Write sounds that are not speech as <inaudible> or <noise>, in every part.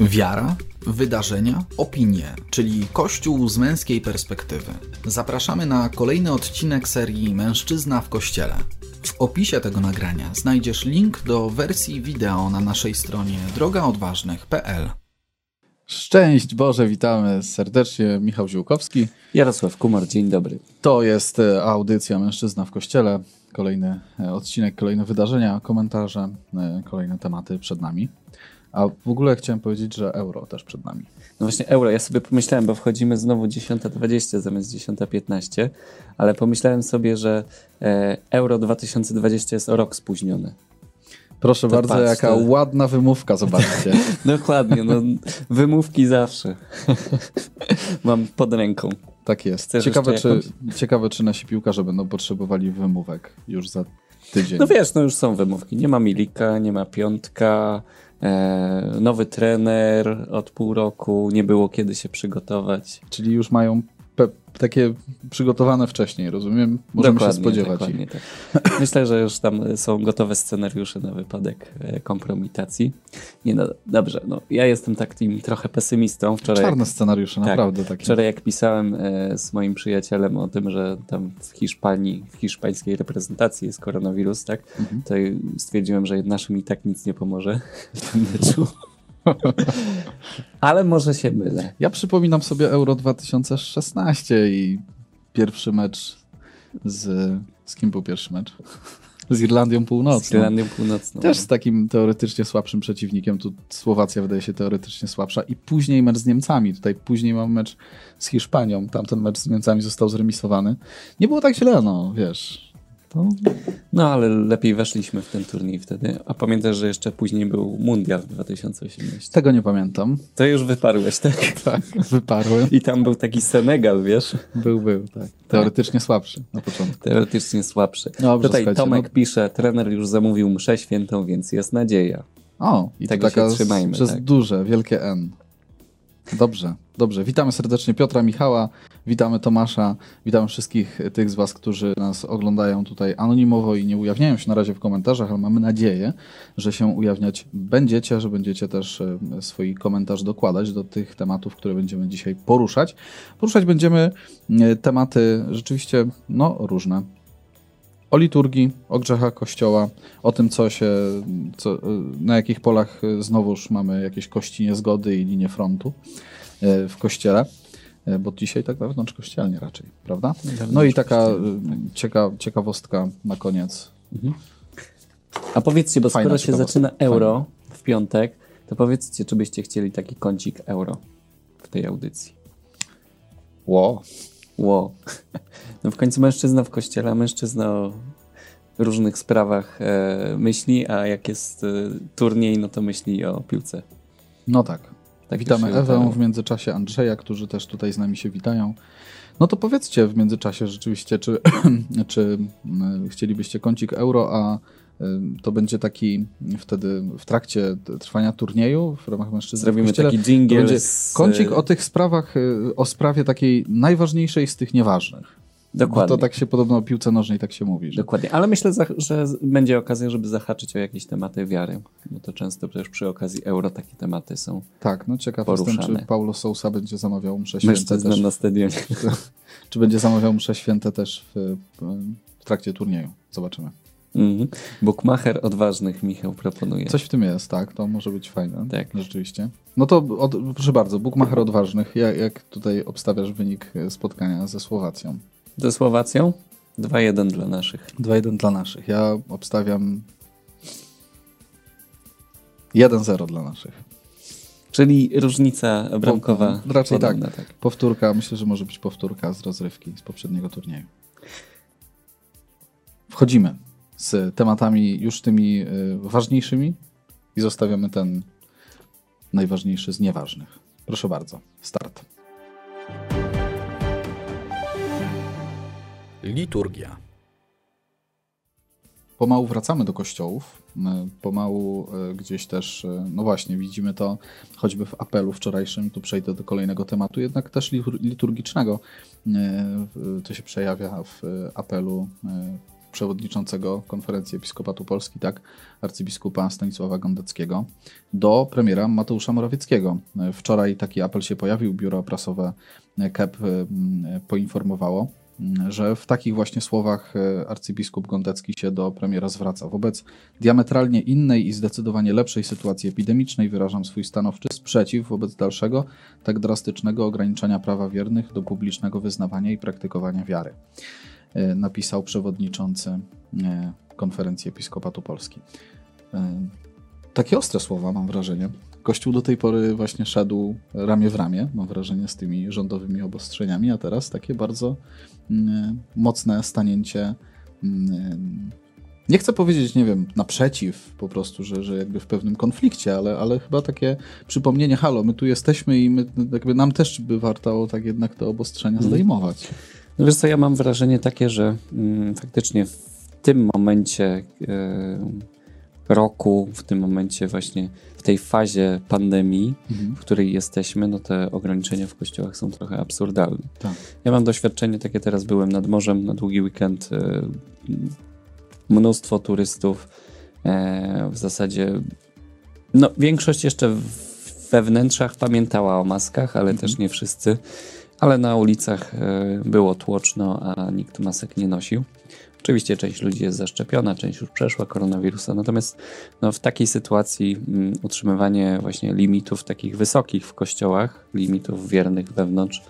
Wiara, wydarzenia, opinie, czyli Kościół z męskiej perspektywy. Zapraszamy na kolejny odcinek serii Mężczyzna w Kościele. W opisie tego nagrania znajdziesz link do wersji wideo na naszej stronie drogaodważnych.pl. Szczęść Boże, witamy serdecznie. Michał Ziółkowski. Jarosław Kumar, dzień dobry. To jest e, audycja Mężczyzna w Kościele. Kolejny e, odcinek, kolejne wydarzenia, komentarze, e, kolejne tematy przed nami. A w ogóle chciałem powiedzieć, że euro też przed nami. No właśnie euro, ja sobie pomyślałem, bo wchodzimy znowu 10.20 zamiast 10.15, ale pomyślałem sobie, że e, euro 2020 jest o rok spóźniony. Proszę To bardzo, patrz, jaka to- ładna wymówka, zobaczcie. <laughs> Dokładnie, no wymówki zawsze. Mam pod ręką. tak jest. Chcesz Ciekawe czy, ciekawe, czy nasi piłkarze będą potrzebowali wymówek już za tydzień. No wiesz, no już są wymówki. Nie ma Milika, nie ma Piątka, nowy trener od pół roku, nie było kiedy się przygotować. Czyli już mają takie przygotowane wcześniej, rozumiem? Możemy się spodziewać dokładnie ich. tak. <laughs> Myślę, że już tam są gotowe scenariusze na wypadek e, kompromitacji. Nie no, dobrze, no ja jestem takim trochę pesymistą. Wczoraj, Czarne scenariusze, Tak. naprawdę takie. wczoraj jak pisałem e, z moim przyjacielem o tym, że tam w Hiszpanii, w hiszpańskiej reprezentacji jest koronawirus, tak, Mhm. to stwierdziłem, że naszym i tak nic nie pomoże w tym meczu. <laughs> Ale może się mylę. Ja przypominam sobie Euro 2016 i pierwszy mecz z... Z kim był pierwszy mecz? Z Irlandią Północną. Z Irlandią Północną. Też z takim teoretycznie słabszym przeciwnikiem. Tu Słowacja wydaje się teoretycznie słabsza. I później mecz z Niemcami. Tutaj później mam mecz z Hiszpanią. Tamten mecz z Niemcami został zremisowany. Nie było tak źle, no wiesz. To... No, ale lepiej weszliśmy w ten turniej wtedy. A pamiętasz, że jeszcze później był Mundial w 2018. Tego nie pamiętam. To już wyparłeś, tak? <laughs> Tak, wyparłem. I tam był taki Senegal, wiesz? Był, był, tak. Teoretycznie słabszy na początku. Teoretycznie słabszy. Dobrze, Tutaj Tomek no- pisze, trener już zamówił mszę świętą, więc jest nadzieja. O, i Tego taka się trzymajmy, przez tak. duże, wielkie N. Dobrze, dobrze. Witamy serdecznie Piotra, Michała, witamy Tomasza, witamy wszystkich tych z Was, którzy nas oglądają tutaj anonimowo i nie ujawniają się na razie w komentarzach, ale mamy nadzieję, że się ujawniać będziecie, że będziecie też e, swój komentarz dokładać do tych tematów, które będziemy dzisiaj poruszać. Poruszać będziemy e, tematy rzeczywiście no, różne o liturgii, o grzechach Kościoła, o tym, co się, co, na jakich polach znowuż mamy jakieś kości niezgody i linie frontu e, w Kościele, e, bo dzisiaj tak wewnątrz kościelnie raczej, prawda? No i taka e, cieka, ciekawostka na koniec. A powiedzcie, bo Fajna skoro się zaczyna euro w piątek, to powiedzcie, czy byście chcieli taki kącik euro w tej audycji. Ło. Ło. <laughs> No w końcu mężczyzna w kościele, a mężczyzna o różnych sprawach e, myśli, a jak jest e, turniej, no to myśli o piłce. No tak. Tak Witamy Ewę, w międzyczasie Andrzeja, którzy też tutaj z nami się witają. No to powiedzcie w międzyczasie rzeczywiście, czy, <clears throat> czy mm, chcielibyście kącik euro, a to będzie taki wtedy w trakcie trwania turnieju w ramach mężczyzn Zrobimy taki jingle będzie z, kącik e, o tych sprawach, y, o sprawie takiej najważniejszej z tych nieważnych. Bo Dokładnie. to tak się podobno o piłce nożnej tak się mówi. Że... Dokładnie, ale myślę, że będzie okazja, żeby zahaczyć o jakieś tematy wiary, bo to często też przy okazji euro takie tematy są Tak, no ciekaw jestem, Poruszane. czy Paulo Sousa będzie zamawiał msze święte mężczyzna też na stadionie. <laughs> Czy będzie zamawiał msze święte też w, w trakcie turnieju? Zobaczymy. Bukmacher odważnych Michał proponuje. Coś w tym jest, tak? To może być fajne. Tak. Rzeczywiście. No to od, proszę bardzo, Bukmacher odważnych. Jak, jak tutaj obstawiasz wynik spotkania ze Słowacją? Ze Słowacją? 2-1 dla naszych. 2-1 dla naszych. Ja obstawiam 1-0 dla naszych. Czyli różnica bramkowa. Po- raczej tak. podobna, tak. Powtórka, myślę, że może być powtórka z rozrywki z poprzedniego turnieju. Wchodzimy z tematami już tymi y, ważniejszymi i zostawiamy ten najważniejszy z nieważnych. Proszę bardzo, start. Liturgia. Pomału wracamy do kościołów. My Pomału y, gdzieś też, y, no właśnie, widzimy to choćby w apelu wczorajszym. Tu przejdę do kolejnego tematu, jednak też litur- liturgicznego. Y, y, To się przejawia w y, apelu y, przewodniczącego Konferencji Episkopatu Polski, tak, arcybiskupa Stanisława Gondeckiego, do premiera Mateusza Morawieckiego. Wczoraj taki apel się pojawił, biuro prasowe KEP poinformowało, że w takich właśnie słowach arcybiskup Gondecki się do premiera zwraca. Wobec diametralnie innej i zdecydowanie lepszej sytuacji epidemicznej wyrażam swój stanowczy sprzeciw wobec dalszego, tak drastycznego ograniczania prawa wiernych do publicznego wyznawania i praktykowania wiary. E, napisał przewodniczący e, konferencji Episkopatu Polski. Takie ostre słowa, mam wrażenie. Kościół do tej pory właśnie szedł ramię w ramię, mam wrażenie, z tymi rządowymi obostrzeniami, a teraz takie bardzo mm, mocne stanięcie. Mm, nie chcę powiedzieć, nie wiem, naprzeciw po prostu, że, że jakby w pewnym konflikcie, ale, ale chyba takie przypomnienie, halo, my tu jesteśmy i my, jakby nam też by warto tak jednak te obostrzenia mhm. zdejmować. No wiesz co, ja mam wrażenie takie, że mm, faktycznie w tym momencie roku, w tym momencie właśnie w tej fazie pandemii, mhm. w której jesteśmy, no te ograniczenia w kościołach są trochę absurdalne. Tak. Ja mam doświadczenie takie, teraz byłem nad morzem na długi weekend, e, mnóstwo turystów, e, w zasadzie no większość jeszcze we wnętrzach pamiętała o maskach, ale mhm. też nie wszyscy, ale na ulicach e, było tłoczno, a nikt masek nie nosił. Oczywiście część ludzi jest zaszczepiona, część już przeszła koronawirusa, natomiast no, w takiej sytuacji mm, utrzymywanie właśnie limitów takich wysokich w kościołach, limitów wiernych wewnątrz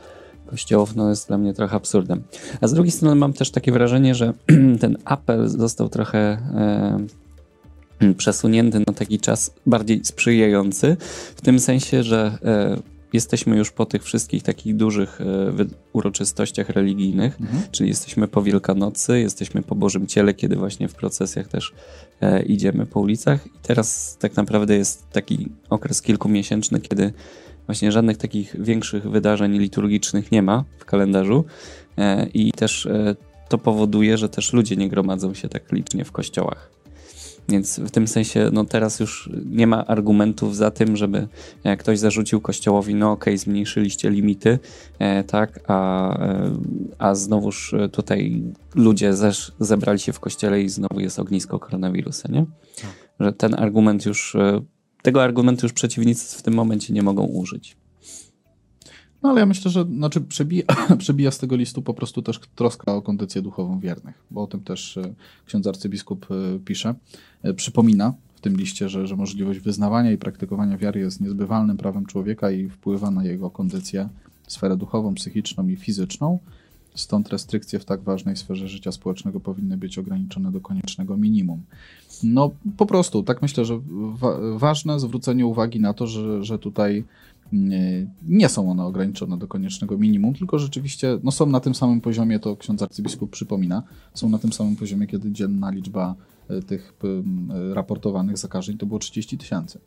kościołów, no jest dla mnie trochę absurdem. A z drugiej strony mam też takie wrażenie, że <clears throat> ten apel został trochę e, przesunięty na taki czas bardziej sprzyjający, w tym sensie, że e, jesteśmy już po tych wszystkich takich dużych e, uroczystościach religijnych, mhm. czyli jesteśmy po Wielkanocy, jesteśmy po Bożym Ciele, kiedy właśnie w procesjach też e, idziemy po ulicach i teraz tak naprawdę jest taki okres kilkumiesięczny, kiedy właśnie żadnych takich większych wydarzeń liturgicznych nie ma w kalendarzu e, i też to powoduje, że też ludzie nie gromadzą się tak licznie w kościołach. Więc w tym sensie, no teraz już nie ma argumentów za tym, żeby jak ktoś zarzucił kościołowi, no okej, okay, zmniejszyliście limity, e, tak, a, e, a znowuż tutaj ludzie zesz, zebrali się w kościele i znowu jest ognisko koronawirusa, nie? Tak. Że ten argument już, e, tego argumentu już przeciwnicy w tym momencie nie mogą użyć. No ale ja myślę, że znaczy przebija, <clears throat> przebija z tego listu po prostu też troska o kondycję duchową wiernych, bo o tym też e, ksiądz arcybiskup e, pisze. E, przypomina w tym liście, że, że możliwość wyznawania i praktykowania wiary jest niezbywalnym prawem człowieka i wpływa na jego kondycję, sferę duchową, psychiczną i fizyczną. Stąd restrykcje w tak ważnej sferze życia społecznego powinny być ograniczone do koniecznego minimum. No po prostu, tak myślę, że wa ważne zwrócenie uwagi na to, że, że tutaj nie są one ograniczone do koniecznego minimum, tylko rzeczywiście no, są na tym samym poziomie, to ksiądz arcybiskup przypomina, są na tym samym poziomie, kiedy dzienna liczba e, tych e, raportowanych zakażeń to było 30 tysięcy.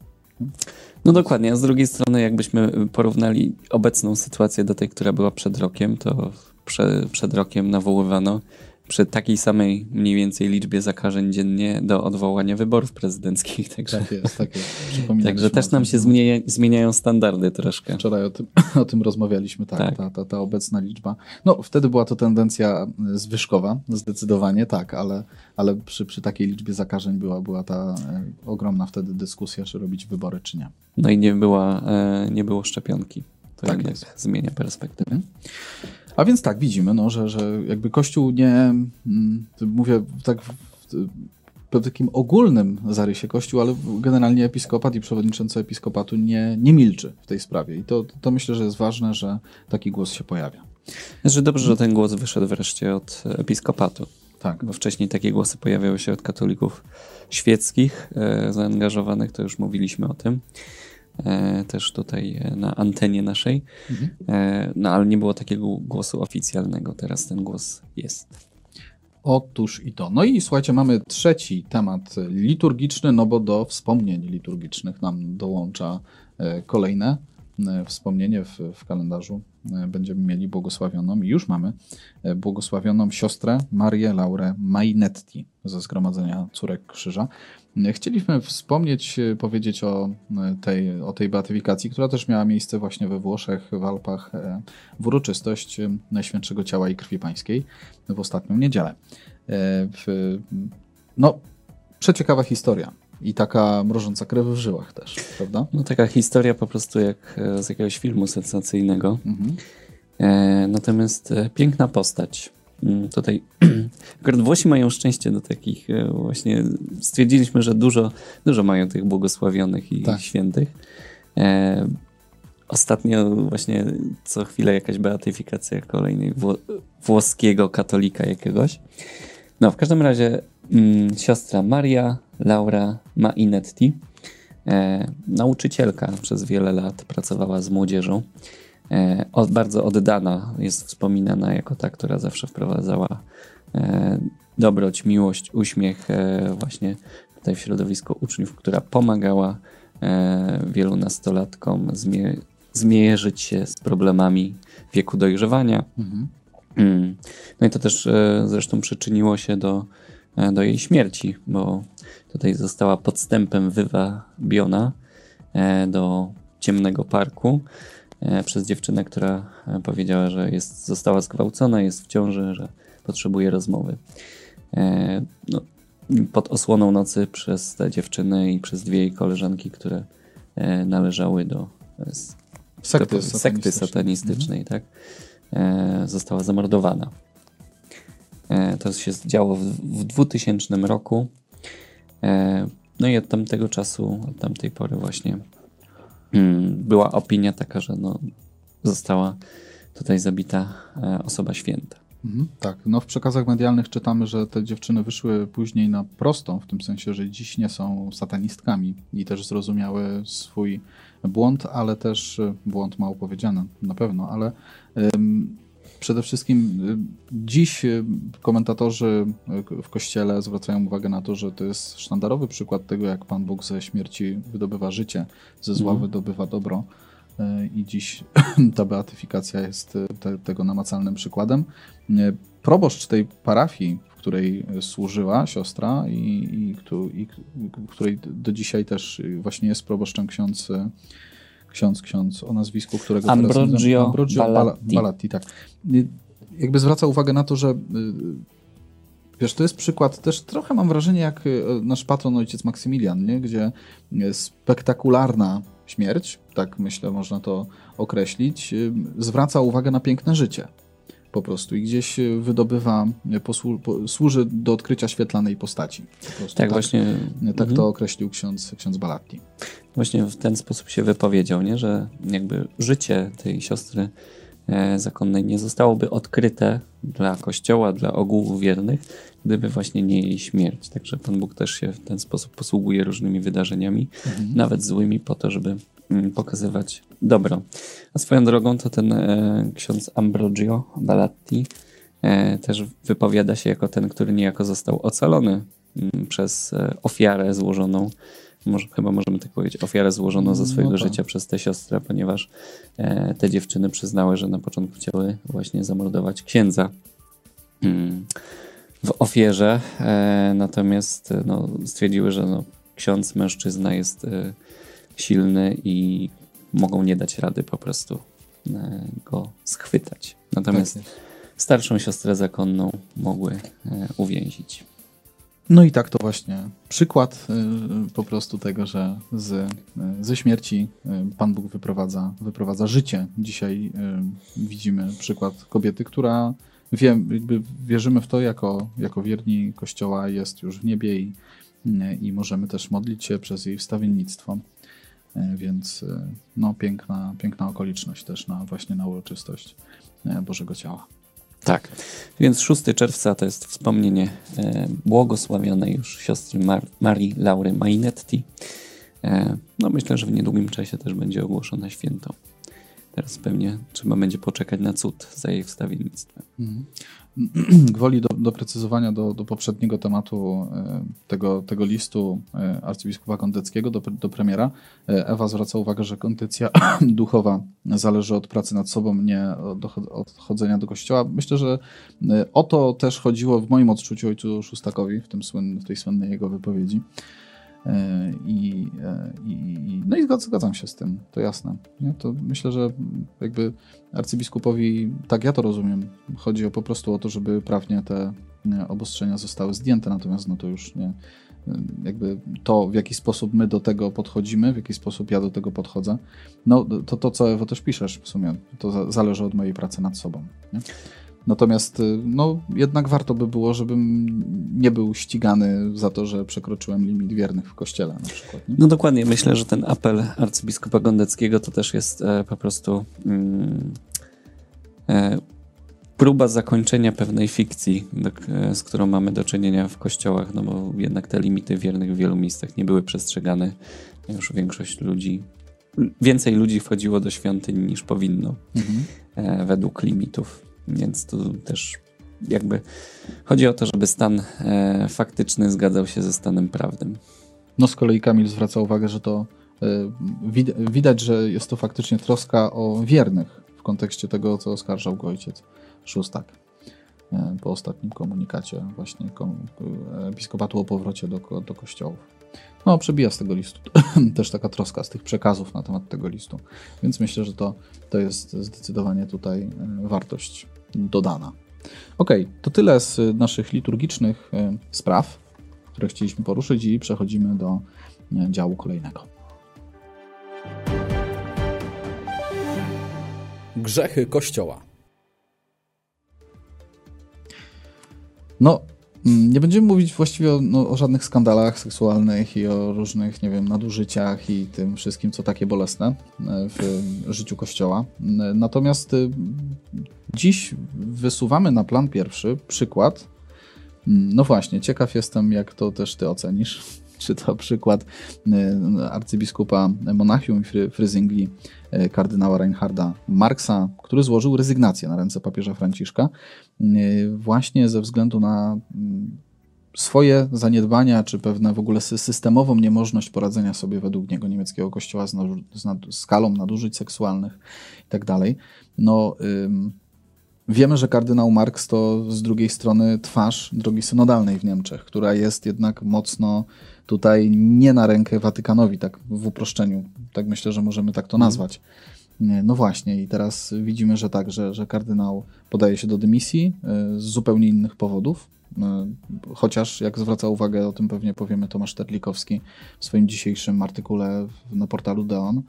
No dokładnie, a z drugiej strony jakbyśmy porównali obecną sytuację do tej, która była przed rokiem, to prze, przed rokiem nawoływano przy takiej samej mniej więcej liczbie zakażeń dziennie do odwołania wyborów prezydenckich. Także, tak jest, tak jest. Także też nam się zmienia, zmieniają standardy troszkę. Wczoraj o tym, <laughs> o tym rozmawialiśmy, tak, tak. Ta, ta, ta obecna liczba. No wtedy była to tendencja zwyżkowa, zdecydowanie tak, ale, ale przy, przy takiej liczbie zakażeń była, była ta e, ogromna wtedy dyskusja, czy robić wybory, czy nie. No i nie, była, e, nie było szczepionki. To tak jest. zmienia perspektywę. A więc tak, widzimy, no, że, że jakby Kościół nie, mm, mówię tak w, w takim ogólnym zarysie Kościół, ale generalnie episkopat i przewodniczący episkopatu nie, nie milczy w tej sprawie. I to, to myślę, że jest ważne, że taki głos się pojawia. Znaczy dobrze, że ten głos wyszedł wreszcie od episkopatu. Tak. Bo wcześniej takie głosy pojawiały się od katolików świeckich e, zaangażowanych, to już mówiliśmy o tym. E, też tutaj e, na antenie naszej. Mhm. E, no ale nie było takiego głosu oficjalnego, teraz ten głos jest. Otóż i to. No i słuchajcie, mamy trzeci temat liturgiczny, no bo do wspomnień liturgicznych nam dołącza kolejne wspomnienie w, w kalendarzu. Będziemy mieli błogosławioną i już mamy błogosławioną siostrę Marię Laurę Mainetti ze Zgromadzenia Córek Krzyża. Chcieliśmy wspomnieć, e, powiedzieć o e, tej, o tej beatyfikacji, która też miała miejsce właśnie we Włoszech, w Alpach, e, w uroczystość Najświętszego Ciała i Krwi Pańskiej w ostatnią niedzielę. no, przeciekawa historia. I taka mrożąca krew w żyłach też, prawda? No taka historia po prostu jak z jakiegoś filmu sensacyjnego. Mhm. Natomiast piękna postać. Mm, tutaj <clears throat> akurat Włosi mają szczęście do takich e, właśnie, stwierdziliśmy, że dużo, dużo mają tych błogosławionych i tak. świętych. E, ostatnio właśnie co chwilę jakaś beatyfikacja kolejnej wło włoskiego katolika jakiegoś. No w każdym razie mm, siostra Maria Laura Mainetti, e, nauczycielka przez wiele lat pracowała z młodzieżą. E, bardzo oddana jest wspominana jako ta, która zawsze wprowadzała e, dobroć, miłość, uśmiech e, właśnie tutaj w środowisku uczniów, która pomagała wielu nastolatkom zmie zmierzyć się z problemami wieku dojrzewania. Mhm. Mm. No i to też zresztą przyczyniło się do, do jej śmierci, bo tutaj została podstępem wywabiona do ciemnego parku przez dziewczynę, która e, powiedziała, że jest, została zgwałcona, jest w ciąży, że potrzebuje rozmowy. E, no, pod osłoną nocy przez tę dziewczynę i przez dwie jej koleżanki, które należały do sekty, do, sekty satanistycznej, mhm. tak? Została zamordowana. To się działo w, w 2000 roku. No i od tamtego czasu, od tamtej pory właśnie była opinia taka, że no, została tutaj zabita e, osoba święta. Mhm, tak, no w przekazach medialnych czytamy, że te dziewczyny wyszły później na prostą, w tym sensie, że dziś nie są satanistkami i też zrozumiały swój błąd, ale też e, błąd mało powiedziane na pewno, ale Przede wszystkim y, dziś y, komentatorzy y, w kościele zwracają uwagę na to, że to jest sztandarowy przykład tego, jak Pan Bóg ze śmierci wydobywa życie, ze zła mm. wydobywa dobro. I dziś <clears throat> ta beatyfikacja jest te, tego namacalnym przykładem. Proboszcz tej parafii, w której służyła siostra i, i, i, i której do dzisiaj też właśnie jest proboszczem ksiądz ksiądz, ksiądz o nazwisku, którego Ambrogio, teraz, Ambrogio Balatti. Balatti. tak. Jakby zwraca uwagę na to, że y, wiesz, to jest przykład też trochę mam wrażenie jak y, nasz patron ojciec Maksymilian, nie? gdzie spektakularna śmierć, tak myślę można to określić, y, zwraca uwagę na piękne życie po prostu i gdzieś wydobywa, posłu, po, służy do odkrycia świetlanej postaci. tak, tak, właśnie. Tak mhm. to określił ksiądz, ksiądz Balatti. Właśnie w ten sposób się wypowiedział, nie? że jakby życie tej siostry e, zakonnej nie zostałoby odkryte dla Kościoła, dla ogółu wiernych, gdyby właśnie nie jej śmierć. Także Pan Bóg też się w ten sposób posługuje różnymi wydarzeniami, mhm. nawet złymi, po to, żeby pokazywać dobro. A swoją drogą to ten e, ksiądz Ambrogio Balatti e, też wypowiada się jako ten, który niejako został ocalony m, mm, przez e, ofiarę złożoną może, chyba możemy tak powiedzieć, ofiarę złożoną ze swojego no tak. życia przez tę siostrę, ponieważ e, te dziewczyny przyznały, że na początku chciały właśnie zamordować księdza mm, w ofierze, e, natomiast no, stwierdziły, że no, ksiądz, mężczyzna jest e, silny i mogą nie dać rady po prostu e, go schwytać. Natomiast tak starszą siostrę zakonną mogły e, uwięzić. No i tak to właśnie przykład y, po prostu tego, że z, ze śmierci Pan Bóg wyprowadza, wyprowadza życie. Dzisiaj widzimy przykład kobiety, która wie, wierzymy w to jako, jako wierni Kościoła jest już w niebie i, i możemy też modlić się przez jej wstawiennictwo. Więc no, piękna, piękna okoliczność też na, właśnie na uroczystość Bożego Ciała. Tak, więc 6 czerwca to jest wspomnienie e, błogosławionej już siostry Mar Marii Laury Mainetti. E, no myślę, że w niedługim czasie też będzie ogłoszona święto. Teraz pewnie trzeba będzie poczekać na cud za jej wstawiennictwem. <clears throat> Gwoli do, doprecyzowania do, do poprzedniego tematu e, tego, tego listu e, arcybiskupa Kondeckiego do, do premiera, e, Ewa zwraca uwagę, że kondycja <clears throat> duchowa zależy od pracy nad sobą, nie od chodzenia do kościoła. Myślę, że o to też chodziło w moim odczuciu ojcu Szustakowi w, tym słyn, w tej słynnej jego wypowiedzi. I, i, no i zgadzam się z tym, to jasne. Nie? To myślę, że jakby arcybiskupowi, tak ja to rozumiem, chodzi o po prostu o to, żeby prawnie te obostrzenia zostały zdjęte, natomiast no to już nie, jakby to, w jaki sposób my do tego podchodzimy, w jaki sposób ja do tego podchodzę, no to to, co Ewo też piszesz w sumie, to zależy od mojej pracy nad sobą. Nie? Natomiast y, no, jednak warto by było, żebym nie był ścigany za to, że przekroczyłem limit wiernych w kościele na przykład. Nie? No dokładnie, myślę, że ten apel arcybiskupa Gondeckiego to też jest e, po prostu mm, e, próba zakończenia pewnej fikcji, do, e, z którą mamy do czynienia w kościołach, no bo jednak te limity wiernych w wielu miejscach nie były przestrzegane. Już większość ludzi, więcej ludzi wchodziło do świątyń niż powinno mhm. e, według limitów. Więc tu też jakby chodzi o to, żeby stan e, faktyczny zgadzał się ze stanem prawnym. No z kolei Kamil zwraca uwagę, że to e, widać, że jest to faktycznie troska o wiernych w kontekście tego, co oskarżał go ojciec Szóstak e, po ostatnim komunikacie właśnie episkopatu o powrocie do, do kościołów. No, przebija z tego listu <clears throat> też taka troska z tych przekazów na temat tego listu. Więc myślę, że to, to jest zdecydowanie tutaj e, wartość dodana. Ok, to tyle z naszych liturgicznych e, spraw, które chcieliśmy poruszyć i przechodzimy do działu kolejnego. Grzechy Kościoła. No, nie będziemy mówić właściwie o, no, o, żadnych skandalach seksualnych i o różnych, nie wiem, nadużyciach i tym wszystkim, co takie bolesne e, w życiu Kościoła. E, natomiast e, dziś wysuwamy na plan pierwszy przykład. Mm, no właśnie, ciekaw jestem, jak to też ty ocenisz. Czy to przykład arcybiskupa Monachium i Fryzingli E, kardynała Reinharda Marksa, który złożył rezygnację na ręce papieża Franciszka e, właśnie ze względu na mm, swoje zaniedbania, czy pewne w ogóle systemową niemożność poradzenia sobie według niego niemieckiego kościoła z, z nad, skalą nadużyć seksualnych itd. Tak no, ym, wiemy, że kardynał Marks to z drugiej strony twarz drogi synodalnej w Niemczech, która jest jednak mocno tutaj nie na rękę Watykanowi, tak w uproszczeniu. Tak myślę, że możemy tak to mhm. nazwać. No właśnie, i teraz widzimy, że tak, że, że kardynał podaje się do dymisji e, z zupełnie innych powodów. E, chociaż, jak zwraca uwagę, o tym pewnie powiemy Tomasz Terlikowski w swoim dzisiejszym artykule na portalu Deon,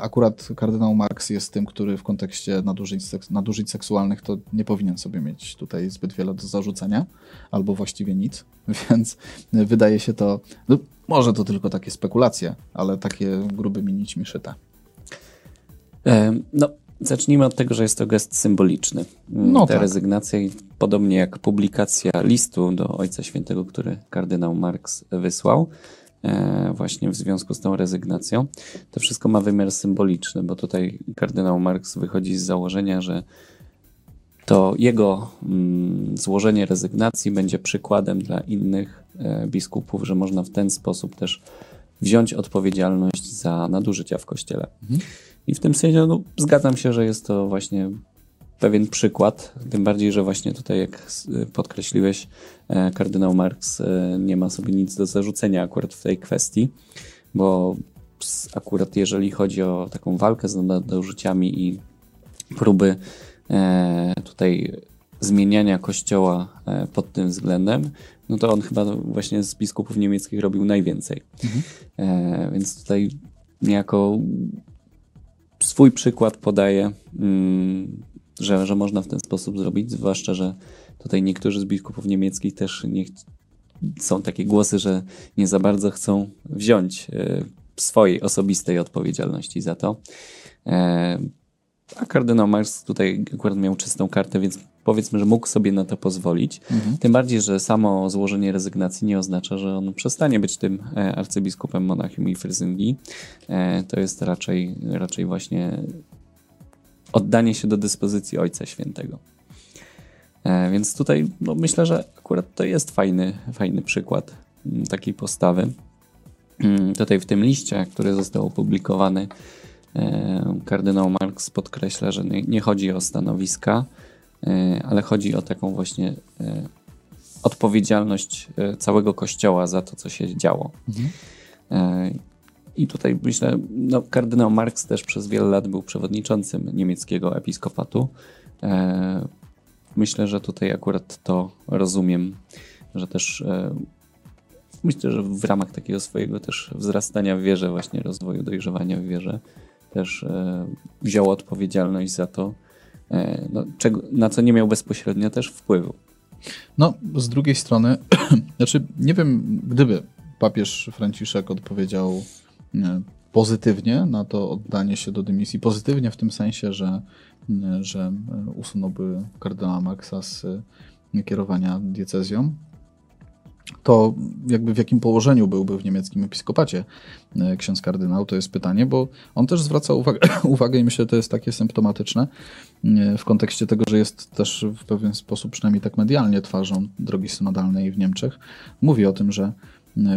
Akurat kardynał Marx jest tym, który w kontekście nadużyć, seks, nadużyć seksualnych to nie powinien sobie mieć tutaj zbyt wiele do zarzucenia, albo właściwie nic, <laughs> więc wydaje się to, no, może to tylko takie spekulacje, ale takie grubymi nićmi szyte. No, zacznijmy od tego, że jest to gest symboliczny. Mm, no Ta tak. rezygnacja, podobnie jak publikacja listu do Ojca Świętego, który kardynał Marx wysłał, e, właśnie w związku z tą rezygnacją, to wszystko ma wymiar symboliczny, bo tutaj kardynał Marx wychodzi z założenia, że to jego mm, złożenie rezygnacji będzie przykładem dla innych e, biskupów, że można w ten sposób też wziąć odpowiedzialność za nadużycia w kościele. Mhm. I w tym sensie no, zgadzam się, że jest to właśnie pewien przykład, tym bardziej, że właśnie tutaj, jak podkreśliłeś, e, kardynał Marx e, nie ma sobie nic do zarzucenia akurat w tej kwestii, bo akurat jeżeli chodzi o taką walkę z nadużyciami i próby e, tutaj zmieniania kościoła pod tym względem, no to on chyba właśnie z biskupów niemieckich robił najwięcej. Mhm. Więc tutaj niejako swój przykład podaje, mm, że, że można w ten sposób zrobić, zwłaszcza, że tutaj niektórzy z biskupów niemieckich też nie są takie głosy, że nie za bardzo chcą wziąć e, swojej osobistej odpowiedzialności za to. E, a kardynał Marx tutaj akurat miał czystą kartę, więc powiedzmy, że mógł sobie na to pozwolić. Mhm. Tym bardziej, że samo złożenie rezygnacji nie oznacza, że on przestanie być tym e, arcybiskupem Monachium i Fryzyngii. E, to jest raczej, raczej właśnie oddanie się do dyspozycji Ojca Świętego. E, więc tutaj no, myślę, że akurat to jest fajny, fajny przykład mm, takiej postawy. Mm, tutaj w tym liście, który został opublikowany, kardynał Marx podkreśla, że nie chodzi o stanowiska, E, ale chodzi o taką właśnie e, odpowiedzialność e, całego kościoła za to, co się działo. Mhm. I tutaj myślę, no, kardynał Marx też przez wiele lat był przewodniczącym niemieckiego episkopatu. Myślę, że tutaj akurat to rozumiem, że też myślę, że w ramach takiego swojego też wzrastania w wierze, właśnie rozwoju, dojrzewania w wierze, też wziął odpowiedzialność za to, E, no, czego, na co nie miał bezpośrednio też wpływu. No, z drugiej strony, <clears throat> znaczy nie wiem, gdyby papież Franciszek odpowiedział pozytywnie na to oddanie się do dymisji, pozytywnie w tym sensie, że, nie, że usunąłby kardynała Maxa z kierowania diecezją, to jakby w jakim położeniu byłby w niemieckim episkopacie e, ksiądz kardynał, to jest pytanie, bo on też zwraca uwagę, <clears throat> uwagę i myślę, że to jest takie symptomatyczne e, w kontekście tego, że jest też w pewien sposób, przynajmniej tak medialnie, twarzą drogi synodalnej w Niemczech. Mówi o tym, że e,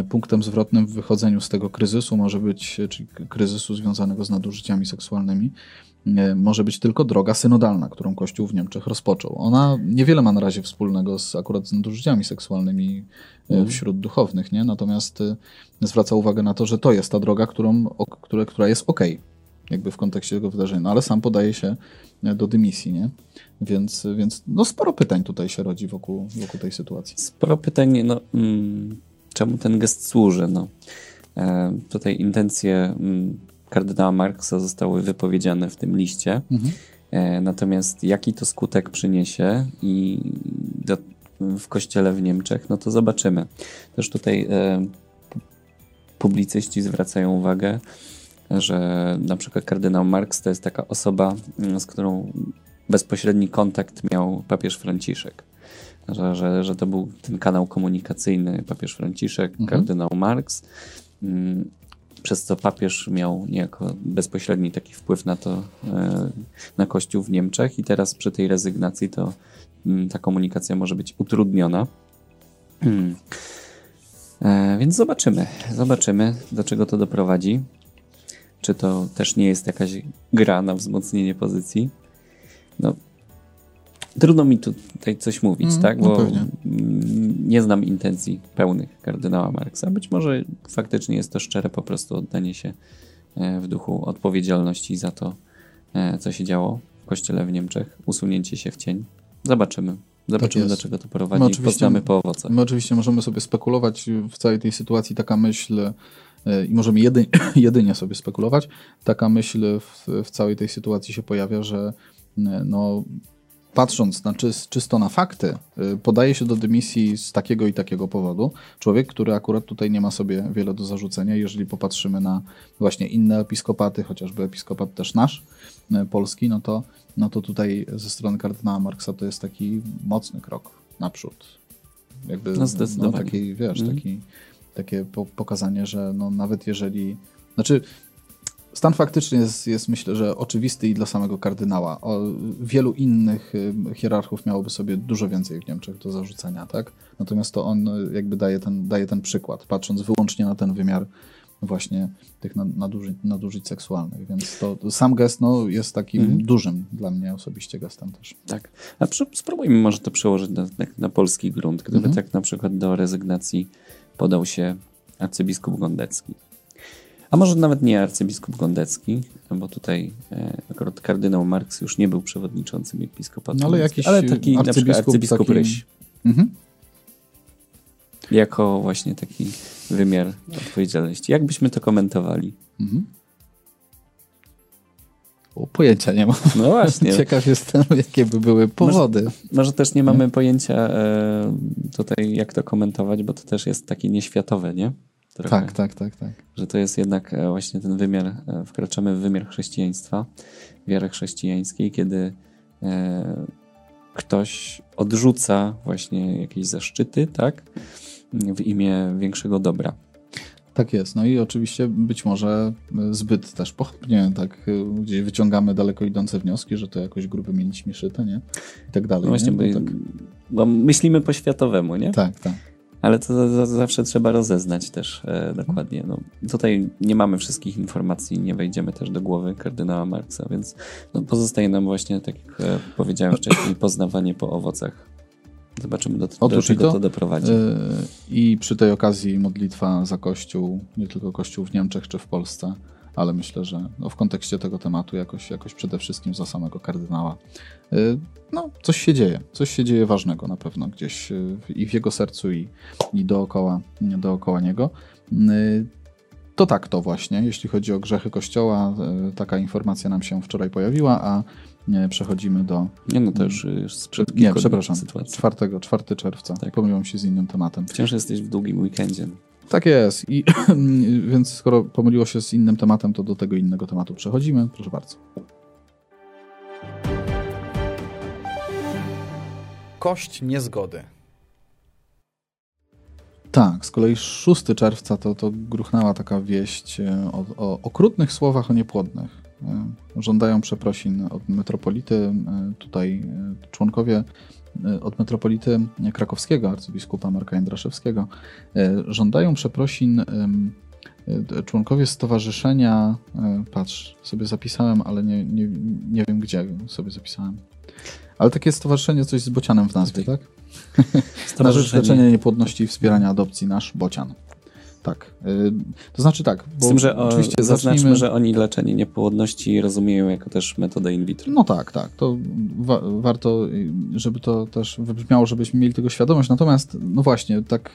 punktem zwrotnym w wychodzeniu z tego kryzysu może być, czyli kryzysu związanego z nadużyciami seksualnymi, może być tylko droga synodalna, którą Kościół w Niemczech rozpoczął. Ona niewiele ma na razie wspólnego z akurat z nadużyciami seksualnymi mm. wśród duchownych, nie? natomiast e, zwraca uwagę na to, że to jest ta droga, którą, o, która, która jest ok, jakby w kontekście tego wydarzenia, no, ale sam podaje się e, do dymisji, nie? Więc, więc no sporo pytań tutaj się rodzi wokół, wokół tej sytuacji. Sporo pytań, no mm, czemu ten gest służy, no. E, tutaj intencje mm, kardynała Marksa zostały wypowiedziane w tym liście. Mhm. E, natomiast jaki to skutek przyniesie i do, w kościele w Niemczech, no to zobaczymy. Też tutaj e, publicyści zwracają uwagę, że na przykład kardynał Marks to jest taka osoba, mm, z którą bezpośredni kontakt miał papież Franciszek. Że, że, że to był ten kanał komunikacyjny papież Franciszek, mhm. kardynał Marks. Mm, przez co papież miał niejako bezpośredni taki wpływ na to, e, na Kościół w Niemczech i teraz przy tej rezygnacji to mm, ta komunikacja może być utrudniona. Hmm. E, więc zobaczymy, zobaczymy, do czego to doprowadzi. Czy to też nie jest jakaś gra na wzmocnienie pozycji? No, Trudno mi tutaj coś mówić, mm, tak? No Bo no nie znam intencji pełnych kardynała Marksa. Być może faktycznie jest to szczere po prostu oddanie się e, w duchu odpowiedzialności za to, e, co się działo w kościele w Niemczech, usunięcie się w cień. Zobaczymy. Zobaczymy, tak do czego to prowadzi. My Poznamy po owocach. My oczywiście możemy sobie spekulować w całej tej sytuacji. Taka myśl e, i możemy jedynie, <clears throat> jedynie sobie spekulować. Taka myśl w, w całej tej sytuacji się pojawia, że no, patrząc na czyst, czysto na fakty, y, podaje się do dymisji z takiego i takiego powodu. Człowiek, który akurat tutaj nie ma sobie wiele do zarzucenia, jeżeli popatrzymy na właśnie inne episkopaty, chociażby episkopat też nasz, y, polski, no to, no to tutaj ze strony kardynała Marksa to jest taki mocny krok naprzód. Jakby, no, no taki, wiesz, mm. taki, takie pokazanie, że no nawet jeżeli, znaczy Stan faktyczny jest, jest, myślę, że oczywisty i dla samego kardynała. O, wielu innych y, hierarchów miałoby sobie dużo więcej w Niemczech do zarzucenia, tak? Natomiast to on y, jakby daje ten, daje ten przykład, patrząc wyłącznie na ten wymiar właśnie tych nadużyć, nadużyć seksualnych. Więc to sam gest no, jest takim mhm. dużym dla mnie osobiście gestem też. Tak. A spróbujmy może to przełożyć na, na polski grunt. Gdyby mhm. tak na przykład do rezygnacji podał się arcybiskup Gondecki a może nawet nie arcybiskup Gondecki, bo tutaj e, akurat kardynał Marks już nie był przewodniczącym episkopatu. No, ale jakiś ale taki arcybiskup, arcybiskup taki... Ryś. Mhm. Jako właśnie taki wymiar odpowiedzialności. Jak byśmy to komentowali? Mhm. O, pojęcia nie mam. No właśnie. <laughs> Ciekaw jestem, jakie by były powody. Może, może też nie mamy pojęcia e, tutaj, jak to komentować, bo to też jest takie nieświatowe, nie? Trochę, tak, tak, tak, tak. Że to jest jednak e, właśnie ten wymiar, e, wkraczamy w wymiar chrześcijaństwa, wiary chrześcijańskiej, kiedy e, ktoś odrzuca właśnie jakieś zaszczyty, tak, w imię większego dobra. Tak jest. No i oczywiście być może zbyt też pochopnie tak gdzieś wyciągamy daleko idące wnioski, że to jakoś grupy mieliśmy szyte, nie? I tak dalej. No właśnie, bo, tak... bo myślimy po światowemu, nie? Tak, tak ale to zawsze trzeba rozeznać też e, dokładnie. No, tutaj nie mamy wszystkich informacji, nie wejdziemy też do głowy kardynała Marksa, więc no, pozostaje nam właśnie, tak jak e, powiedziałem wcześniej, poznawanie po owocach. Zobaczymy, do, Otóż do czego to, to doprowadzi. Yy, I przy tej okazji modlitwa za Kościół, nie tylko Kościół w Niemczech czy w Polsce, ale myślę, że no, w kontekście tego tematu jakoś, jakoś przede wszystkim za samego kardynała. Yy, no, coś się dzieje, coś się dzieje ważnego na pewno gdzieś yy, i w jego sercu, i, i dookoła, dookoła niego. To tak to właśnie, jeśli chodzi o grzechy Kościoła, taka informacja nam się wczoraj pojawiła, a przechodzimy do. Nie, no to już, już sprzed Nie, przepraszam. Sytuacji. 4, 4 czerwca. Tak. Pomyliłem się z innym tematem. Wciąż jesteś w długim weekendzie. Tak jest. <clears throat> I, więc skoro pomyliło się z innym tematem, to do tego innego tematu przechodzimy. Proszę bardzo. Kość niezgody. Tak, z kolei 6 czerwca to, to gruchnęła taka wieść e, o, o okrutnych słowach o niepłodnych. E, żądają przeprosin od metropolity. E, tutaj e, członkowie od metropolity krakowskiego, arcybiskupa Marka Jędraszewskiego, żądają przeprosin członkowie stowarzyszenia, patrz, sobie zapisałem, ale nie, nie, nie wiem gdzie sobie zapisałem. Ale takie stowarzyszenie, coś z bocianem w nazwie, tak? <laughs> Na rzecz leczenia niepłodności i wspierania adopcji, nasz bocian. Tak. Y, to znaczy tak. Bo Z tym, że oczywiście zaznaczmy, zacznijmy... że oni leczenie niepłodności rozumieją jako też metodę in vitro. No tak, tak. To wa warto, żeby to też wybrzmiało, żebyśmy mieli tego świadomość. Natomiast, no właśnie, tak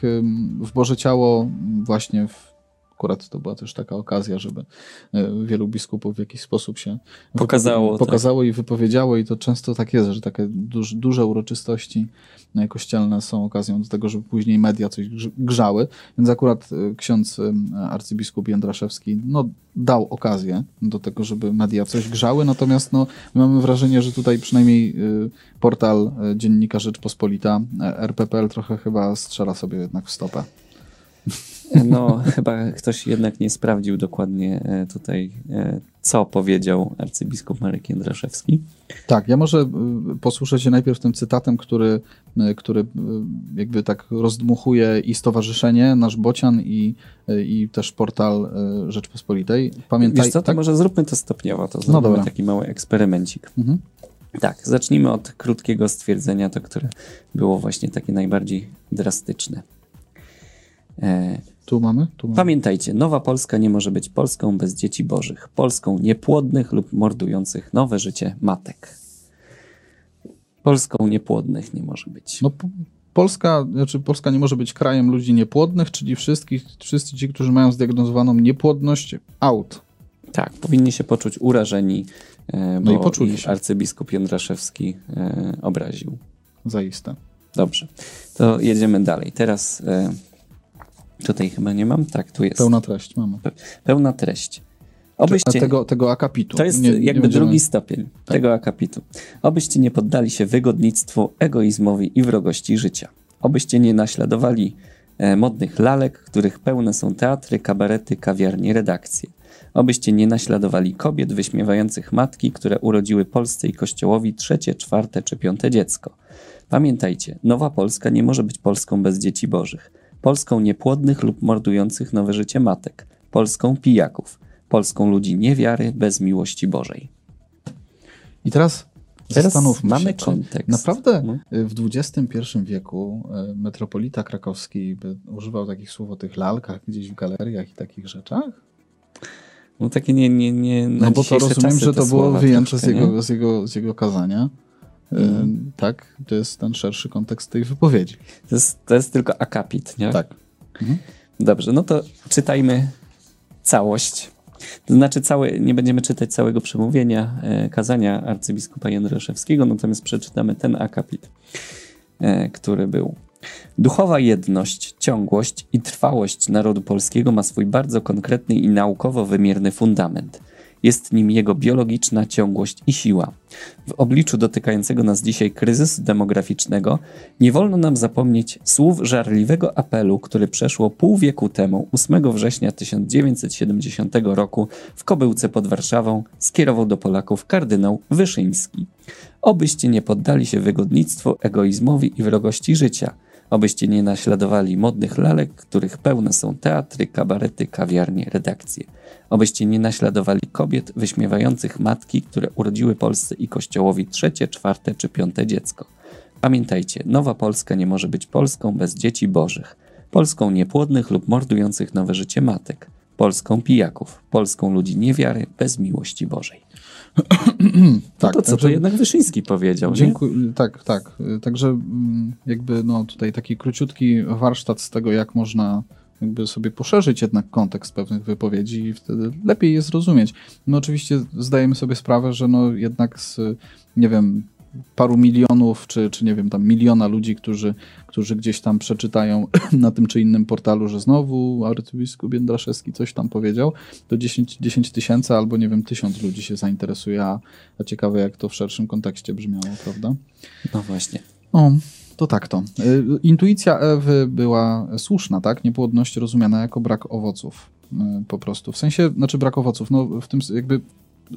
w Boże Ciało właśnie w akurat to była też taka okazja, żeby e, wielu biskupów w jakiś sposób się pokazało, pokazało tak. i wypowiedziało i to często tak jest, że takie duż, duże uroczystości e, kościelne są okazją do tego, żeby później media coś grzały, więc akurat e, ksiądz arcybiskup Jędraszewski no, dał okazję do tego, żeby media coś grzały, natomiast no, mamy wrażenie, że tutaj przynajmniej portal Dziennika Rzeczpospolita, RPPL trochę chyba strzela sobie jednak w stopę. No, <laughs> chyba ktoś jednak nie sprawdził dokładnie e, tutaj, e, co powiedział arcybiskup Marek Jędraszewski. Tak, ja może e, posłuszę się najpierw tym cytatem, który, który jakby tak rozdmuchuje i stowarzyszenie, nasz Bocian i, i też portal Rzeczpospolitej. Pamiętaj, Wiesz co, tak? może zróbmy to stopniowo, to no dobra. taki mały eksperymencik. Mhm. Tak, zacznijmy od krótkiego stwierdzenia, to które było właśnie takie najbardziej drastyczne. Tu mamy? tu mamy? Pamiętajcie, Nowa Polska nie może być Polską bez dzieci bożych, Polską niepłodnych lub mordujących nowe życie matek. Polską niepłodnych nie może być. No, Polska, znaczy Polska nie może być krajem ludzi niepłodnych, czyli wszystkich, wszyscy ci, którzy mają zdiagnozowaną niepłodność, out. Tak, powinni się poczuć urażeni, e, no bo i poczuli się. arcybiskup Jędraszewski e, obraził. Zaiste. Dobrze, to jedziemy dalej. Teraz e, Tutaj chyba nie mam. Tak, tu jest. Pełna treść mamy. Pełna treść. Obyście, tego, tego akapitu. To jest nie, jakby nie drugi stopień tak. tego akapitu. Obyście nie poddali się wygodnictwu, egoizmowi i wrogości życia. Obyście nie naśladowali e, modnych lalek, których pełne są teatry, kabarety, kawiarnie, redakcje. Obyście nie naśladowali kobiet wyśmiewających matki, które urodziły Polsce i Kościołowi trzecie, czwarte czy piąte dziecko. Pamiętajcie, nowa Polska nie może być Polską bez dzieci bożych. Polską niepłodnych lub mordujących nowe życie matek, Polską pijaków, Polską ludzi niewiary bez miłości Bożej. I teraz, teraz zastanówmy mamy się, kontekst. Naprawdę no. w XXI wieku e, metropolita krakowski używał takich słów o tych lalkach gdzieś w galeriach i takich rzeczach? No takie nie, nie, nie No bo to rozumiem, że to było wyjęte z jego, z, jego, z jego kazania. Mm. Tak, to jest ten szerszy kontekst tej wypowiedzi. To jest, to jest tylko akapit, nie? Tak. Mhm. Dobrze, no to czytajmy całość. To znaczy, całe, nie będziemy czytać całego przemówienia e, kazania arcybiskupa Jędraszewskiego, natomiast przeczytamy ten akapit, e, który był. Duchowa jedność, ciągłość i trwałość narodu polskiego ma swój bardzo konkretny i naukowo wymierny fundament – jest nim jego biologiczna ciągłość i siła. W obliczu dotykającego nas dzisiaj kryzysu demograficznego nie wolno nam zapomnieć słów żarliwego apelu, który przeszło pół wieku temu, 8 września 1970 roku w Kobyłce pod Warszawą, skierował do Polaków kardynał Wyszyński. Obyście nie poddali się wygodnictwu, egoizmowi i wrogości życia – Obyście nie naśladowali modnych lalek, których pełne są teatry, kabarety, kawiarnie, redakcje. Obyście nie naśladowali kobiet wyśmiewających matki, które urodziły Polsce i Kościołowi trzecie, czwarte czy piąte dziecko. Pamiętajcie, nowa Polska nie może być Polską bez dzieci bożych. Polską niepłodnych lub mordujących nowe życie matek. Polską pijaków. Polską ludzi niewiary bez miłości Bożej. Tak, no to co także, to jednak Wyszyński powiedział, dziękuję, Tak, tak. Także mm, jakby no tutaj taki króciutki warsztat z tego, jak można jakby sobie poszerzyć jednak kontekst pewnych wypowiedzi i wtedy lepiej je zrozumieć. No oczywiście zdajemy sobie sprawę, że no jednak z, nie wiem, paru milionów, czy, czy nie wiem, tam miliona ludzi, którzy, którzy gdzieś tam przeczytają <clears throat> na tym czy innym portalu, że znowu arcybiskup Jędraszewski coś tam powiedział, to 10, 10 tysięcy albo nie wiem, tysiąc ludzi się zainteresuje, a, a ciekawe jak to w szerszym kontekście brzmiało, prawda? No właśnie. O, to tak to. Y, intuicja Ewy była słuszna, tak? Niepłodność rozumiana jako brak owoców y, po prostu. W sensie, znaczy brak owoców, no w tym jakby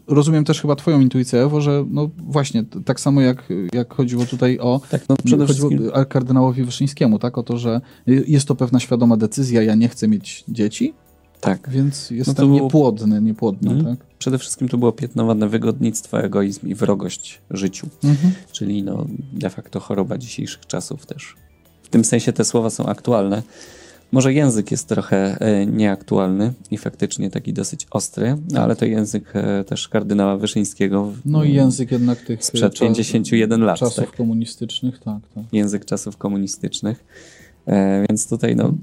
rozumiem też chyba twoją intuicję, Ewo, że no właśnie, tak samo jak, jak chodziło tutaj o tak, no przede chodziło wszystkim... kardynałowi Wyszyńskiemu, tak, o to, że jest to pewna świadoma decyzja, ja nie chcę mieć dzieci, tak. Więc jestem no było... niepłodny, niepłodny, mm. tak? Przede wszystkim to było piętnowane wygodnictwo, egoizm i wrogość życiu. -hmm. Czyli no de facto choroba dzisiejszych czasów też. W tym sensie te słowa są aktualne. Może język jest trochę e, nieaktualny i faktycznie taki dosyć ostry, ale to język e, też kardynała Wyszyńskiego. No i język jednak tych sprzed 51 lat. Czasów tak. komunistycznych, tak, tak. Język czasów komunistycznych. E, więc tutaj no,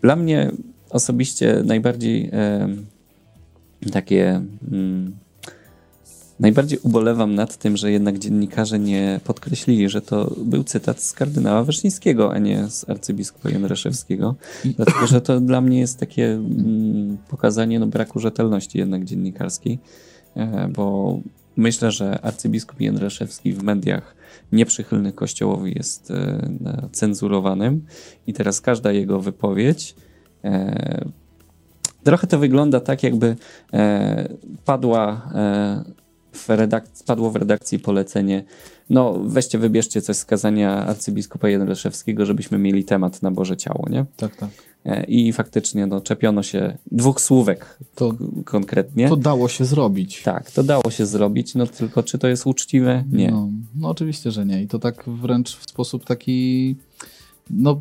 dla mnie osobiście najbardziej e, takie mm, Najbardziej ubolewam nad tym, że jednak dziennikarze nie podkreślili, że to był cytat z kardynała Wyszyńskiego, a nie z arcybiskupa Jędraszewskiego, dlatego że to dla mnie jest takie mm, pokazanie no, braku rzetelności jednak dziennikarskiej, e, bo myślę, że arcybiskup Jędraszewski w mediach nieprzychylnych Kościołowi jest e, cenzurowanym. I teraz każda jego wypowiedź e, Trochę to wygląda tak, jakby e, padła w redakcji, padło w redakcji polecenie, no weźcie, wybierzcie coś z kazania arcybiskupa Jędraszewskiego, żebyśmy mieli temat na Boże Ciało, nie? Tak, tak. E, I faktycznie no, czepiono się dwóch słówek to, konkretnie. To dało się zrobić. Tak, to dało się zrobić, no tylko czy to jest uczciwe? Nie. No, no oczywiście, że nie. I to tak wręcz w sposób taki, no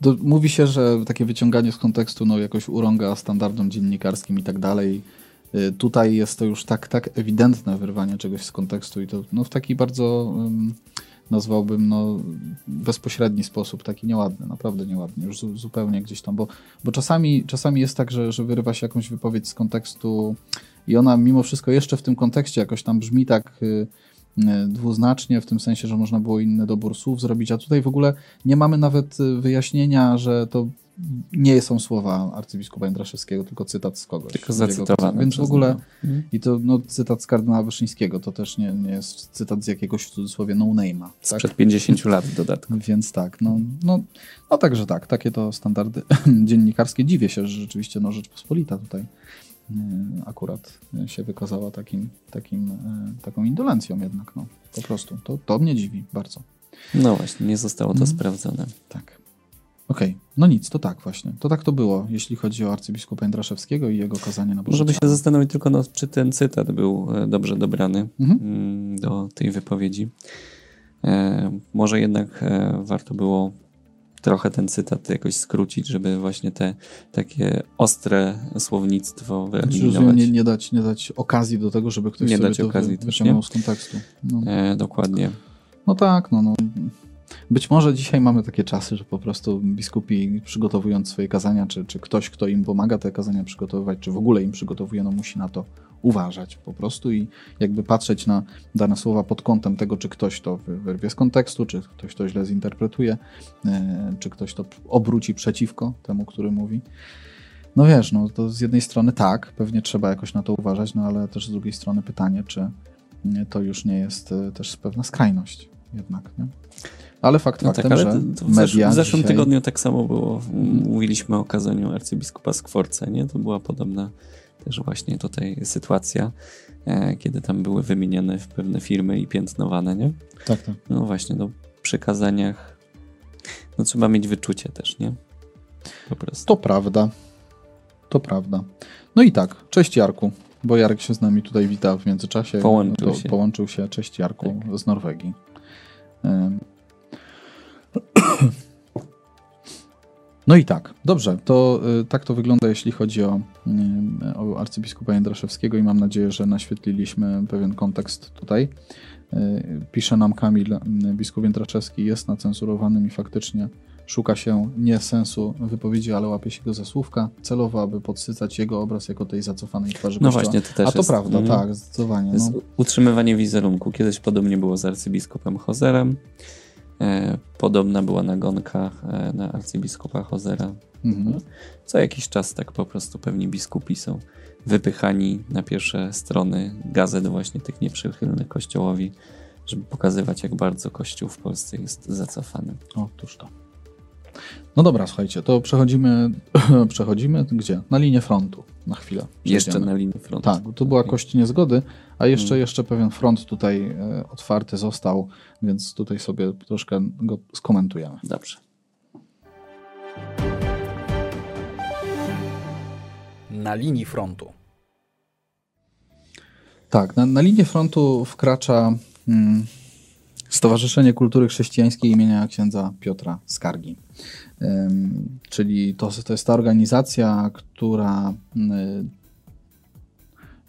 do, mówi się, że takie wyciąganie z kontekstu no, jakoś urąga standardom dziennikarskim i tak dalej. Y, tutaj jest to już tak, tak ewidentne wyrwanie czegoś z kontekstu i to no, w taki bardzo nazwałbym no, bezpośredni sposób, taki nieładny, naprawdę nieładny, już zu, zupełnie gdzieś tam, bo, bo czasami, czasami jest tak, że, że wyrywa się jakąś wypowiedź z kontekstu i ona mimo wszystko jeszcze w tym kontekście jakoś tam brzmi tak y, y, dwuznacznie, w tym sensie, że można było inny dobór słów zrobić, a tutaj w ogóle nie mamy nawet wyjaśnienia, że to nie są słowa arcybiskupa Jędraszewskiego, tylko cytat z kogoś. Tylko zacytowany. Więc w ogóle, mhm. i to no, cytat z kardynała Wyszyńskiego, to też nie, nie jest cytat z jakiegoś w cudzysłowie no-name'a. Tak? Sprzed 50 lat w dodatku. Więc tak, no, no, no także tak, takie to standardy <clears throat> dziennikarskie. Dziwię się, że rzeczywiście no, Rzeczpospolita tutaj e, akurat się wykazała takim, takim, e, taką indolencją jednak, no, po prostu. To, to mnie dziwi bardzo. No właśnie, nie zostało to hmm. sprawdzone. Tak. Okej, okay. no nic, to tak właśnie. To tak to było, jeśli chodzi o arcybiskupa Jędraszewskiego i jego kazanie na Boże Żeby się zastanowić tylko, no, czy ten cytat był e, dobrze dobrany mhm. Mm, do tej wypowiedzi. E, może jednak e, warto było trochę ten cytat jakoś skrócić, żeby właśnie te takie ostre słownictwo wyeliminować. Nie, nie, dać, nie dać okazji do tego, żeby ktoś nie sobie dać to okazji wyciągnął z kontekstu. No. E, dokładnie. No tak, no, no. Być może dzisiaj mamy takie czasy, że po prostu biskupi przygotowując swoje kazania, czy, czy ktoś, kto im pomaga te kazania przygotowywać, czy w ogóle im przygotowuje, no musi na to uważać po prostu i jakby patrzeć na dane słowa pod kątem tego, czy ktoś to wyrwie z kontekstu, czy ktoś to źle zinterpretuje, e, czy ktoś to obróci przeciwko temu, który mówi. No wiesz, no to z jednej strony tak, pewnie trzeba jakoś na to uważać, no ale też z drugiej strony pytanie, czy to już nie jest e, też pewna skrajność jednak, nie? Ale fakt no faktem, tak, ale to, to w, w zeszłym dzisiaj... tygodniu tak samo było. Mówiliśmy o kazaniu arcybiskupa Skworce, nie? To była podobna też właśnie tutaj sytuacja, e, kiedy tam były wymienione w pewne firmy i piętnowane, nie? Tak, tak. No właśnie, no przy kazaniach no trzeba mieć wyczucie też, nie? Po prostu. To prawda. To prawda. No i tak, cześć Jarku, bo Jarek się z nami tutaj wita w międzyczasie. Połączył się. Połączył się, cześć Jarku, tak. z Norwegii. No i tak, dobrze, to y, tak to wygląda, jeśli chodzi o, y, o arcybiskupa Jędraszewskiego i mam nadzieję, że naświetliliśmy pewien kontekst tutaj. Y, pisze nam Kamil, biskup Jędraszewski jest nacenzurowanym i faktycznie szuka się nie sensu wypowiedzi, ale łapie się go za słówka, celowo, aby podsycać jego obraz jako tej zacofanej twarzy No właśnie, to też A to jest, prawda, mm, tak, zdecydowanie. No. utrzymywanie wizerunku. Kiedyś podobnie było z arcybiskupem Hozerem. E, podobna była nagonka e, na arcybiskupa Hozera. Mhm. Co jakiś czas tak po prostu pewni biskupi są wypychani na pierwsze strony gazet właśnie tych nieprzychylnych kościołowi, żeby pokazywać, jak bardzo kościół w Polsce jest zacofany. Otóż to. No dobra, słuchajcie, to przechodzimy, <clears throat> przechodzimy gdzie? Na linię frontu na chwilę. Jeszcze na linię frontu. Tak, tu była kość niezgody, a jeszcze, hmm. jeszcze pewien front tutaj e, otwarty został, więc tutaj sobie troszkę go skomentujemy. Dobrze. Na linii frontu. Tak, na, na linię frontu wkracza hmm, Stowarzyszenie Kultury Chrześcijańskiej imienia księdza Piotra Skargi. Czyli to, to jest ta organizacja, która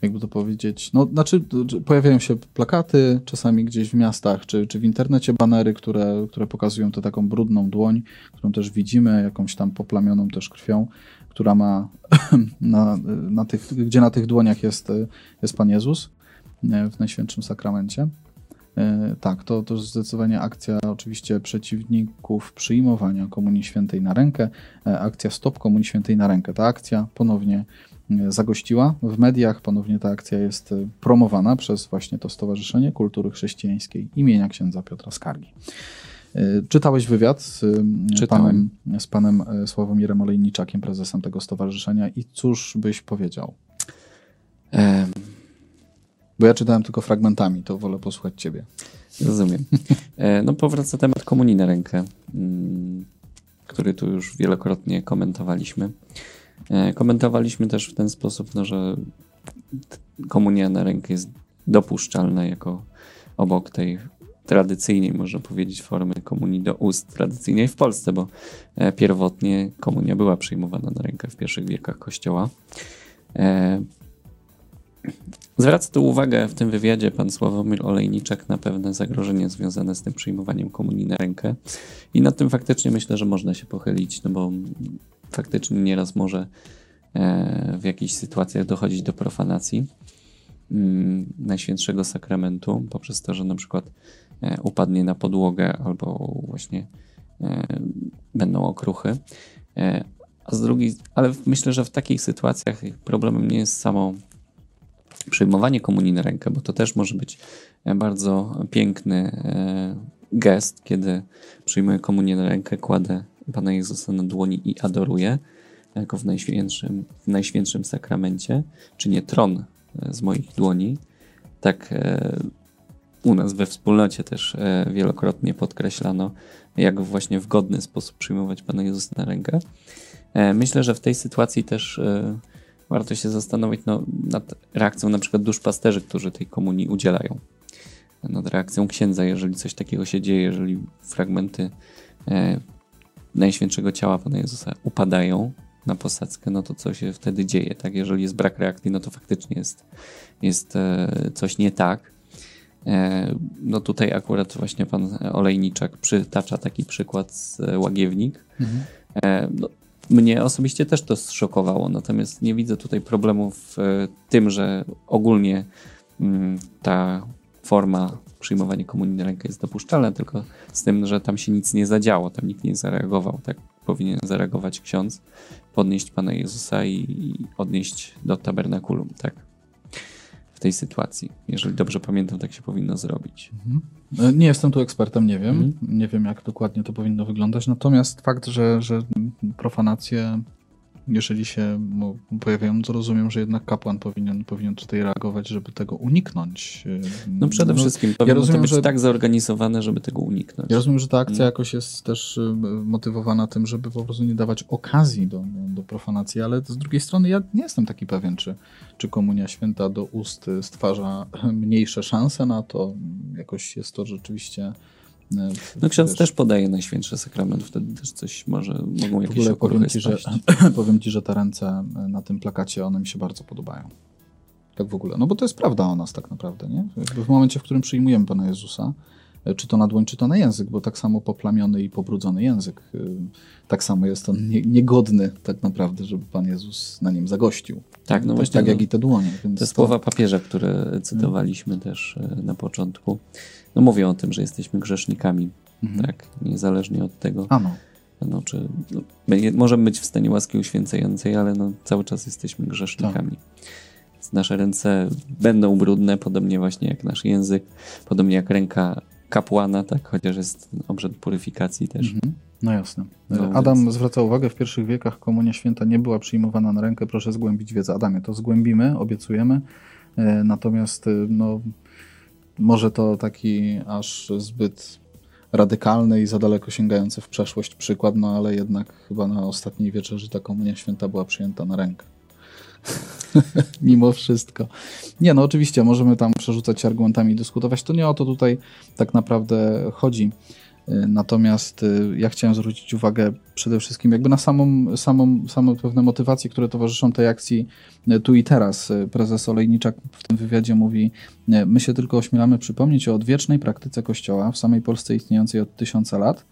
jakby to powiedzieć, no znaczy pojawiają się plakaty czasami gdzieś w miastach, czy, czy w internecie banery, które, które pokazują tę taką brudną dłoń, którą też widzimy, jakąś tam poplamioną też krwią, która ma <clears throat> na, na tych, gdzie na tych dłoniach jest, jest Pan Jezus e, w Najświętszym Sakramencie. E, tak, to, to zdecydowanie akcja oczywiście przeciwników przyjmowania Komunii Świętej na rękę, e, akcja Stop Komunii Świętej na rękę. Ta akcja ponownie e, zagościła w mediach, ponownie ta akcja jest promowana przez właśnie to Stowarzyszenie Kultury Chrześcijańskiej imienia księdza Piotra Skargi. Czytałeś wywiad z panem, z panem Sławomirem Olejniczakiem, prezesem tego stowarzyszenia i cóż byś powiedział? Bo ja czytałem tylko fragmentami, to wolę posłuchać ciebie. Rozumiem. <laughs> E, no powraca temat komunii na rękę, mm, który tu już wielokrotnie komentowaliśmy. E, komentowaliśmy też w ten sposób, no, że komunia na rękę jest dopuszczalna jako obok tej tradycyjnej, można powiedzieć, formy komunii do ust tradycyjnej w Polsce, bo e, pierwotnie komunia była przyjmowana na rękę w pierwszych wiekach Kościoła. Zwraca tu uwagę w tym wywiadzie pan Sławomir Olejniczak na pewne zagrożenie związane z tym przyjmowaniem komunii na rękę. I nad tym faktycznie myślę, że można się pochylić, no bo faktycznie nieraz może e, w jakichś sytuacjach dochodzić do profanacji mm, Najświętszego Sakramentu poprzez to, że na przykład e, upadnie na podłogę albo właśnie e, będą okruchy. A z drugiej, ale myślę, że w takich sytuacjach problemem nie jest samo przyjmowanie komunii na rękę, bo to też może być e, bardzo piękny e, gest, kiedy przyjmuję komunię na rękę, kładę Pana Jezusa na dłoni i adoruję jako w najświętszym, w najświętszym sakramencie, czy nie tron e, z moich dłoni. Tak u nas we wspólnocie też wielokrotnie podkreślano, jak właśnie w godny sposób przyjmować Pana Jezusa na rękę. Myślę, że w tej sytuacji też warto się zastanowić no, nad reakcją na przykład duszpasterzy, którzy tej komunii udzielają. Nad reakcją księdza, jeżeli coś takiego się dzieje, jeżeli fragmenty e, Najświętszego Ciała Pana Jezusa upadają na posadzkę, no to co się wtedy dzieje, tak? Jeżeli jest brak reakcji, no to faktycznie jest, jest e, coś nie tak. E, no tutaj akurat właśnie pan Olejniczak przytacza taki przykład z Łagiewnik. Mhm. E, no, mnie osobiście też to zszokowało, natomiast nie widzę tutaj problemu w e, tym, że ogólnie mm, ta forma przyjmowania komunii na rękę jest dopuszczalna, tylko z tym, że tam się nic nie zadziało, tam nikt nie zareagował. Tak powinien zareagować ksiądz, podnieść Pana Jezusa i odnieść do tabernakulum, tak? W tej sytuacji. Jeżeli dobrze pamiętam, tak się powinno zrobić. Mhm. E, nie jestem tu ekspertem, nie wiem. Mhm. Nie wiem, jak dokładnie to powinno wyglądać. Natomiast fakt, że, że profanacje jeżeli się pojawiają, to rozumiem, że jednak kapłan powinien, powinien tutaj reagować, żeby tego uniknąć. No przede no, wszystkim powinno ja rozumiem, to być że, tak zorganizowane, żeby tego uniknąć. Ja rozumiem, że ta akcja hmm. jakoś jest też y, motywowana tym, żeby po prostu nie dawać okazji do, do profanacji, ale z drugiej strony ja nie jestem taki pewien, czy, czy komunia święta do ust stwarza <laughs> mniejsze szanse na to. Jakoś jest to rzeczywiście no ksiądz wiesz, też podaje Najświętszy Sakrament, wtedy też coś może, mogą jakieś w ogóle powiem ci, że, <clears throat> powiem ci, że te ręce na tym plakacie, one mi się bardzo podobają. Tak w ogóle. No bo to jest prawda o nas tak naprawdę, nie? w momencie, w którym przyjmujemy Pana Jezusa, e, czy to na dłoń, czy to na język, bo tak samo poplamiony i pobrudzony język, e, tak samo jest on niegodny tak naprawdę, żeby Pan Jezus na nim zagościł. Tak, no tak, właśnie. Tak no, jak i te dłonie. te to... słowa papieża, które cytowaliśmy hmm. też e, na początku, no mówią o tym, że jesteśmy grzesznikami, hmm. tak? Niezależnie od tego. Ano. No, czy, no, możemy być w stanie łaski uświęcającej, ale no, cały czas jesteśmy grzesznikami. Tak nasze ręce będą brudne, podobnie właśnie jak nasz język, podobnie jak ręka kapłana, tak, chociaż jest obrzęd puryfikacji też. Mhm. No jasne. No, Adam więc... zwraca uwagę, w pierwszych wiekach komunia święta nie była przyjmowana na rękę, proszę zgłębić wiedzę. Adamie, to zgłębimy, obiecujemy, e, natomiast e, no, może to taki aż zbyt radykalny i za daleko sięgający w przeszłość przykład, no ale jednak chyba na ostatniej wieczerzy ta komunia święta była przyjęta na rękę. <laughs> Mimo wszystko. Nie, no oczywiście, możemy tam przerzucać argumentami i dyskutować. To nie o to tutaj tak naprawdę chodzi. Y, natomiast y, ja chciałem zwrócić uwagę przede wszystkim jakby na samą, samą, same pewne motywacje, które towarzyszą tej akcji y, tu i teraz. Prezes Olejniczak w tym wywiadzie mówi, my się tylko ośmielamy przypomnieć o odwiecznej praktyce Kościoła w samej Polsce istniejącej od tysiąca lat,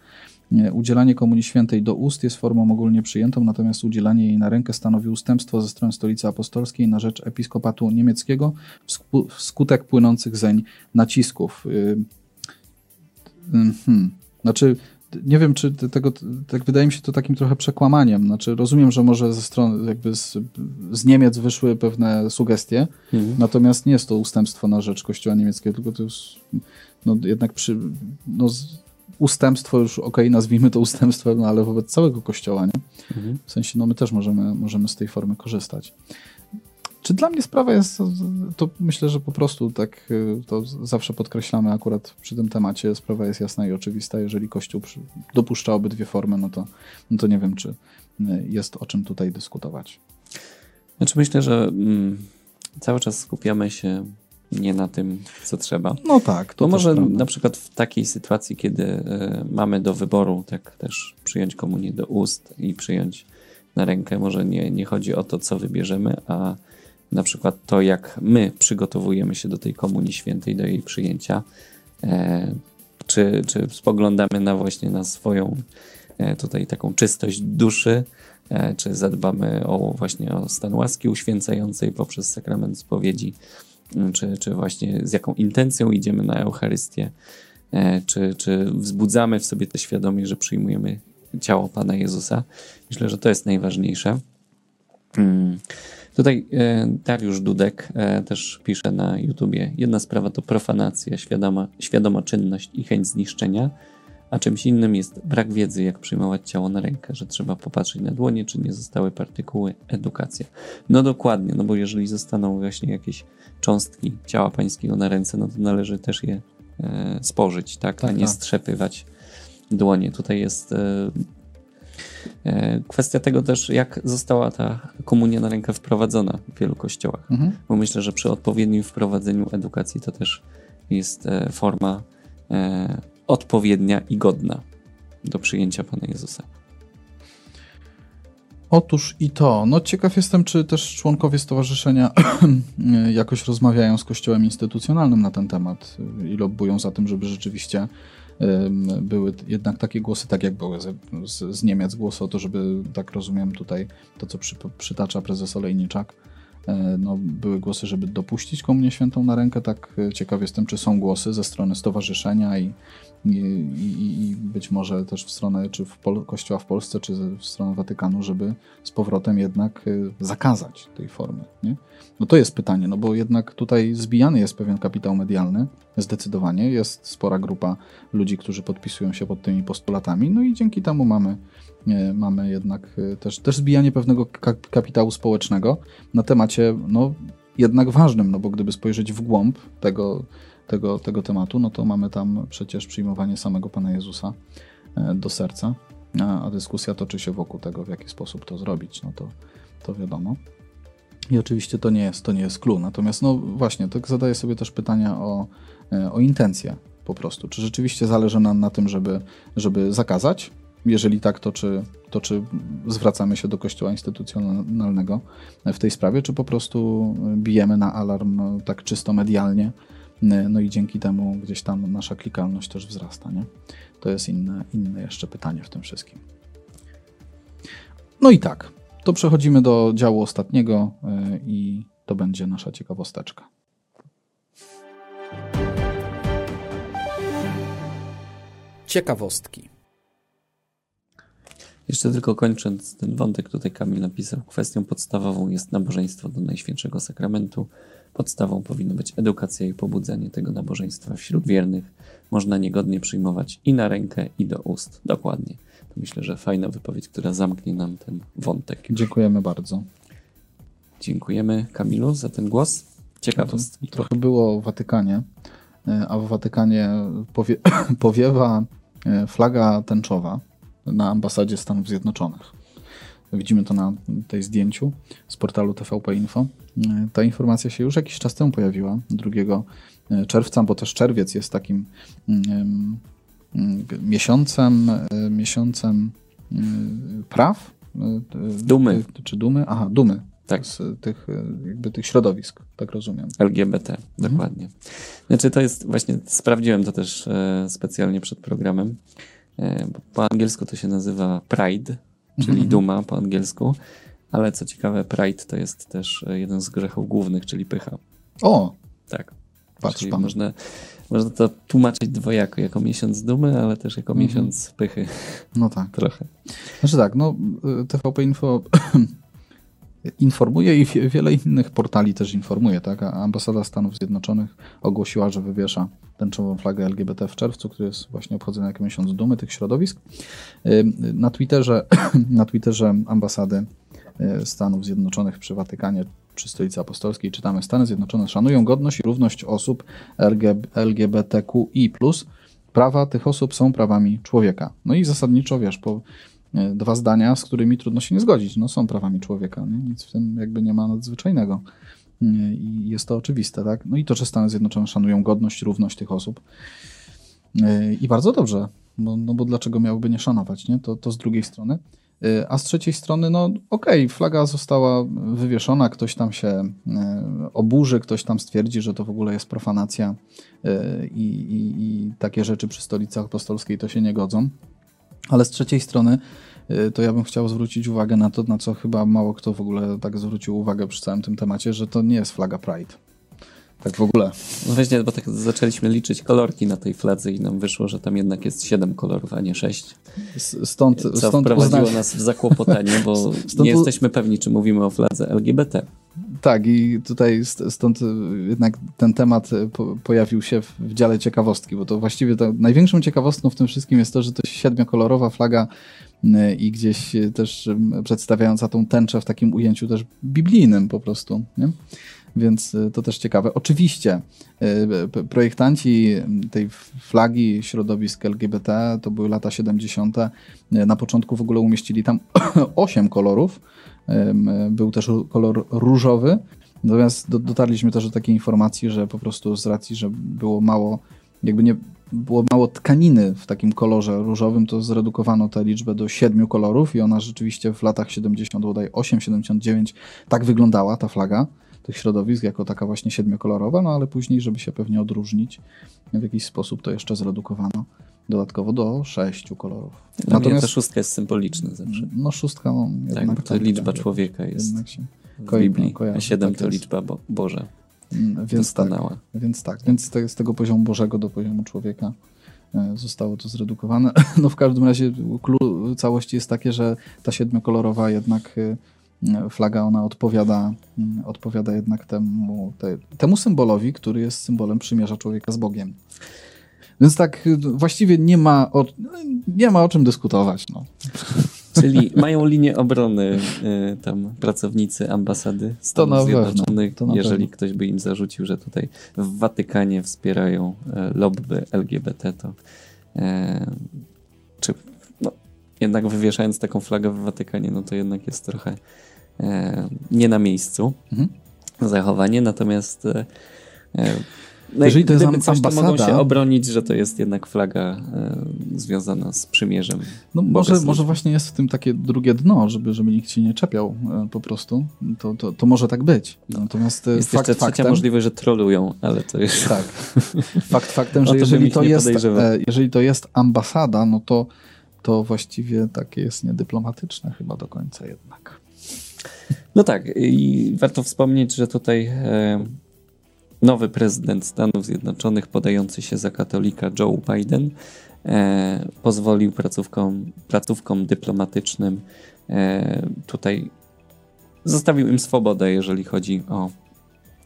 Udzielanie Komunii Świętej do ust jest formą ogólnie przyjętą, natomiast udzielanie jej na rękę stanowi ustępstwo ze strony Stolicy Apostolskiej na rzecz episkopatu niemieckiego wskutek płynących zeń nacisków. Hmm. Znaczy, nie wiem, czy tego, tak wydaje mi się to takim trochę przekłamaniem. Znaczy, rozumiem, że może ze strony, jakby z, z Niemiec wyszły pewne sugestie, mhm. natomiast nie jest to ustępstwo na rzecz Kościoła niemieckiego, tylko to jest no, jednak przy, no, ustępstwo, już okej, okay, nazwijmy to ustępstwem, no ale wobec całego Kościoła, nie? Mhm. W sensie, no my też możemy, możemy z tej formy korzystać. Czy dla mnie sprawa jest, to myślę, że po prostu tak to zawsze podkreślamy akurat przy tym temacie, sprawa jest jasna i oczywista. Jeżeli Kościół dopuszcza obydwie formy, no to, no to nie wiem, czy jest o czym tutaj dyskutować. Znaczy myślę, że mm, cały czas skupiamy się nie na tym, co trzeba. No tak. To może na przykład w takiej sytuacji, kiedy y, mamy do wyboru, tak też przyjąć komunię do ust i przyjąć na rękę, może nie, nie chodzi o to, co wybierzemy, a na przykład to, jak my przygotowujemy się do tej komunii świętej, do jej przyjęcia, e, czy, czy spoglądamy na właśnie na swoją e, tutaj taką czystość duszy, e, czy zadbamy o właśnie o stan łaski uświęcającej poprzez sakrament spowiedzi, czy, czy właśnie z jaką intencją idziemy na Eucharystię, czy, czy wzbudzamy w sobie tę świadomość, że przyjmujemy ciało Pana Jezusa. Myślę, że to jest najważniejsze. Tutaj e, Dariusz Dudek e, też pisze na YouTubie. Jedna sprawa to profanacja, świadoma, świadoma czynność i chęć zniszczenia, a czymś innym jest brak wiedzy, jak przyjmować ciało na rękę, że trzeba popatrzeć na dłonie, czy nie zostały partykuły, edukacja. No dokładnie, no bo jeżeli zostaną właśnie jakieś cząstki ciała pańskiego na ręce, no to należy też je e, spożyć, tak, tak a nie tak. strzepywać dłonie. Tutaj jest e, kwestia tego też, jak została ta komunia na rękę wprowadzona w wielu kościołach. Mhm. Bo myślę, że przy odpowiednim wprowadzeniu edukacji to też jest e, forma e, odpowiednia i godna do przyjęcia Pana Jezusa. Otóż i to. No ciekaw jestem, czy też członkowie stowarzyszenia <clears throat> jakoś rozmawiają z kościołem instytucjonalnym na ten temat i lobbują za tym, żeby rzeczywiście były jednak takie głosy, tak jak były z, z, z Niemiec głosy o to, żeby, tak rozumiem tutaj to, co przy, przytacza prezes Olejniczak, e, no, były głosy, żeby dopuścić Komunię Świętą na rękę. Tak e, ciekaw jestem, czy są głosy ze strony stowarzyszenia i i, i, być może też w stronę czy w Pol Kościoła w Polsce, czy w stronę Watykanu, żeby z powrotem jednak y, zakazać tej formy. Nie? No to jest pytanie, no bo jednak tutaj zbijany jest pewien kapitał medialny, zdecydowanie. Jest spora grupa ludzi, którzy podpisują się pod tymi postulatami, no i dzięki temu mamy, mamy jednak y, też, też zbijanie pewnego kapitału społecznego na temacie, no jednak ważnym, no bo gdyby spojrzeć w głąb tego, tego, tego tematu, no to mamy tam przecież przyjmowanie samego Pana Jezusa e, do serca, a, dyskusja toczy się wokół tego, w jaki sposób to zrobić, no to, to wiadomo. I oczywiście to nie jest, to nie jest clue. Natomiast no właśnie, tak zadaję sobie też pytania o, e, o intencje po prostu. Czy rzeczywiście zależy nam na tym, żeby, żeby zakazać? Jeżeli tak, to czy, to czy zwracamy się do Kościoła instytucjonalnego w tej sprawie, czy po prostu bijemy na alarm no, tak czysto medialnie, no i dzięki temu gdzieś tam nasza klikalność też wzrasta, nie? To jest inne, inne jeszcze pytanie w tym wszystkim. No i tak, to przechodzimy do działu ostatniego y, i to będzie nasza ciekawosteczka. Ciekawostki. Jeszcze tylko kończąc ten wątek, tutaj Kamil napisał, kwestią podstawową jest nabożeństwo do Najświętszego Sakramentu. Podstawą powinno być edukacja i pobudzenie tego nabożeństwa wśród wiernych. Można niegodnie przyjmować i na rękę, i do ust. Dokładnie. To myślę, że fajna wypowiedź, która zamknie nam ten wątek. Dziękujemy bardzo. Dziękujemy Kamilu za ten głos. Ciekawostki. Trochę było w Watykanie, e, a w Watykanie powie, <coughs> powiewa e, flaga tęczowa na ambasadzie Stanów Zjednoczonych. Widzimy to na tej zdjęciu z portalu TVP Info. E, ta informacja się już jakiś czas temu pojawiła, 2 czerwca, bo też czerwiec jest takim um, miesiącem, miesiącem praw. Dumy. Czy dumy? Aha, dumy tak. z tych, jakby tych środowisk, tak rozumiem. LGBT, mhm. dokładnie. Znaczy to jest, właśnie sprawdziłem to też e, specjalnie przed programem, e, po angielsku to się nazywa Pride, czyli mhm. duma po angielsku, ale co ciekawe, Pride to jest też e, jeden z grzechów głównych, czyli pycha. O! Tak. Patrz czyli pan. Można, można to tłumaczyć dwojako, jako miesiąc dumy, ale też jako mhm. miesiąc pychy. No tak. Trochę. Znaczy tak, no y, TVP Info <clears throat> informuje i wiele innych portali też informuje. Tak? Ambasada Stanów Zjednoczonych ogłosiła, że wywiesza tęczową flagę LGBT w czerwcu, który jest właśnie obchodzony jako miesiąc dumy tych środowisk. Na Twitterze, <clears throat> na Twitterze ambasady y, Stanów Zjednoczonych przy Watykanie, przy Stolicy Apostolskiej czytamy Stany Zjednoczone szanują godność i równość osób LGBTQI+. Prawa tych osób są prawami człowieka. No i zasadniczo, wiesz, po dwa zdania, z którymi trudno się nie zgodzić. No, są prawami człowieka, nie? nic w tym jakby nie ma nadzwyczajnego. E, I jest to oczywiste, tak? No i to, że Stany Zjednoczone szanują godność, równość tych osób. E, I bardzo dobrze, bo, no bo dlaczego miałyby nie szanować, nie? To, to z drugiej strony. A z trzeciej strony, no okej, okay, flaga została wywieszona, ktoś tam się oburzy, ktoś tam stwierdzi, że to w ogóle jest profanacja i, i, i takie rzeczy przy stolicy apostolskiej to się nie godzą. Ale z trzeciej strony, y, to ja bym chciał zwrócić uwagę na to, na co chyba mało kto w ogóle tak zwrócił uwagę przy całym tym temacie, że to nie jest flaga Pride. Tak w ogóle. No właśnie, bo tak zaczęliśmy liczyć kolorki na tej fladze i nam wyszło, że tam jednak jest 7 kolorów, a nie 6. Stąd, Co stąd wprowadziło nas w zakłopotanie, bo stąd... nie jesteśmy pewni, czy mówimy o fladze LGBT. Tak, i tutaj stąd jednak ten temat pojawił się w dziale ciekawostki, bo to właściwie to największą ciekawostką w tym wszystkim jest to, że to siedmiokolorowa flaga i gdzieś też przedstawiająca tą tęczę w takim ujęciu też biblijnym po prostu. Nie? więc y, to też ciekawe. Oczywiście y, projektanci tej flagi środowisk LGBT to były lata 70. Y, na początku w ogóle umieścili tam <coughs> 8 kolorów. Był też kolor różowy. Natomiast dotarliśmy też do takiej informacji, że po prostu z racji, że było mało, jakby nie było mało tkaniny w takim kolorze różowym, to zredukowano tę liczbę do siedmiu kolorów i ona rzeczywiście w latach 70, bodaj 8-79 tak wyglądała ta flaga tych środowisk jako taka właśnie siedmiokolorowa, no ale później, żeby się pewnie odróżnić w jakiś sposób, to jeszcze zredukowano dodatkowo do sześciu kolorów. Dla Natomiast ta szóstka jest symboliczna zawsze. No szóstka, no jednak tak, to tak, liczba tak, człowieka jest w Biblii, a siedem tak to liczba Bo Boża. Mm, więc tak, więc tak, więc z tego poziomu Bożego do poziomu człowieka e, zostało to zredukowane. <laughs> No w każdym razie clue całości jest takie, że ta siedmiokolorowa jednak e, flaga ona odpowiada, odpowiada jednak temu, te, temu symbolowi, który jest symbolem przymierza człowieka z Bogiem. Więc tak właściwie nie ma o, nie ma o czym dyskutować. No. Czyli mają linię obrony y, tam pracownicy ambasady Stanów to Zjednoczonych, to jeżeli ktoś by im zarzucił, że tutaj w Watykanie wspierają y, lobby LGBT, to y, czy no, jednak wywieszając taką flagę w Watykanie, no to jednak jest trochę e, nie na miejscu mhm. zachowanie, natomiast e no jeżeli to jest coś, ambasada... to mogą się obronić, że to jest jednak flaga e, związana z przymierzem. No może, może właśnie jest w tym takie drugie dno, żeby, żeby nikt się nie czepiał e, po prostu. To, to, to może tak być. No. Natomiast jest fakt jeszcze trzecia możliwość, że trolują, ale to jest... Tak. Fakt faktem, <laughs> że jeżeli to, jest, jeżeli to jest ambasada, no to, to właściwie takie jest niedyplomatyczne chyba do końca jednak. No tak, i warto wspomnieć, że tutaj e, nowy prezydent Stanów Zjednoczonych, podający się za katolika Joe Biden, e, pozwolił placówkom, placówkom dyplomatycznym e, tutaj, zostawił im swobodę, jeżeli chodzi o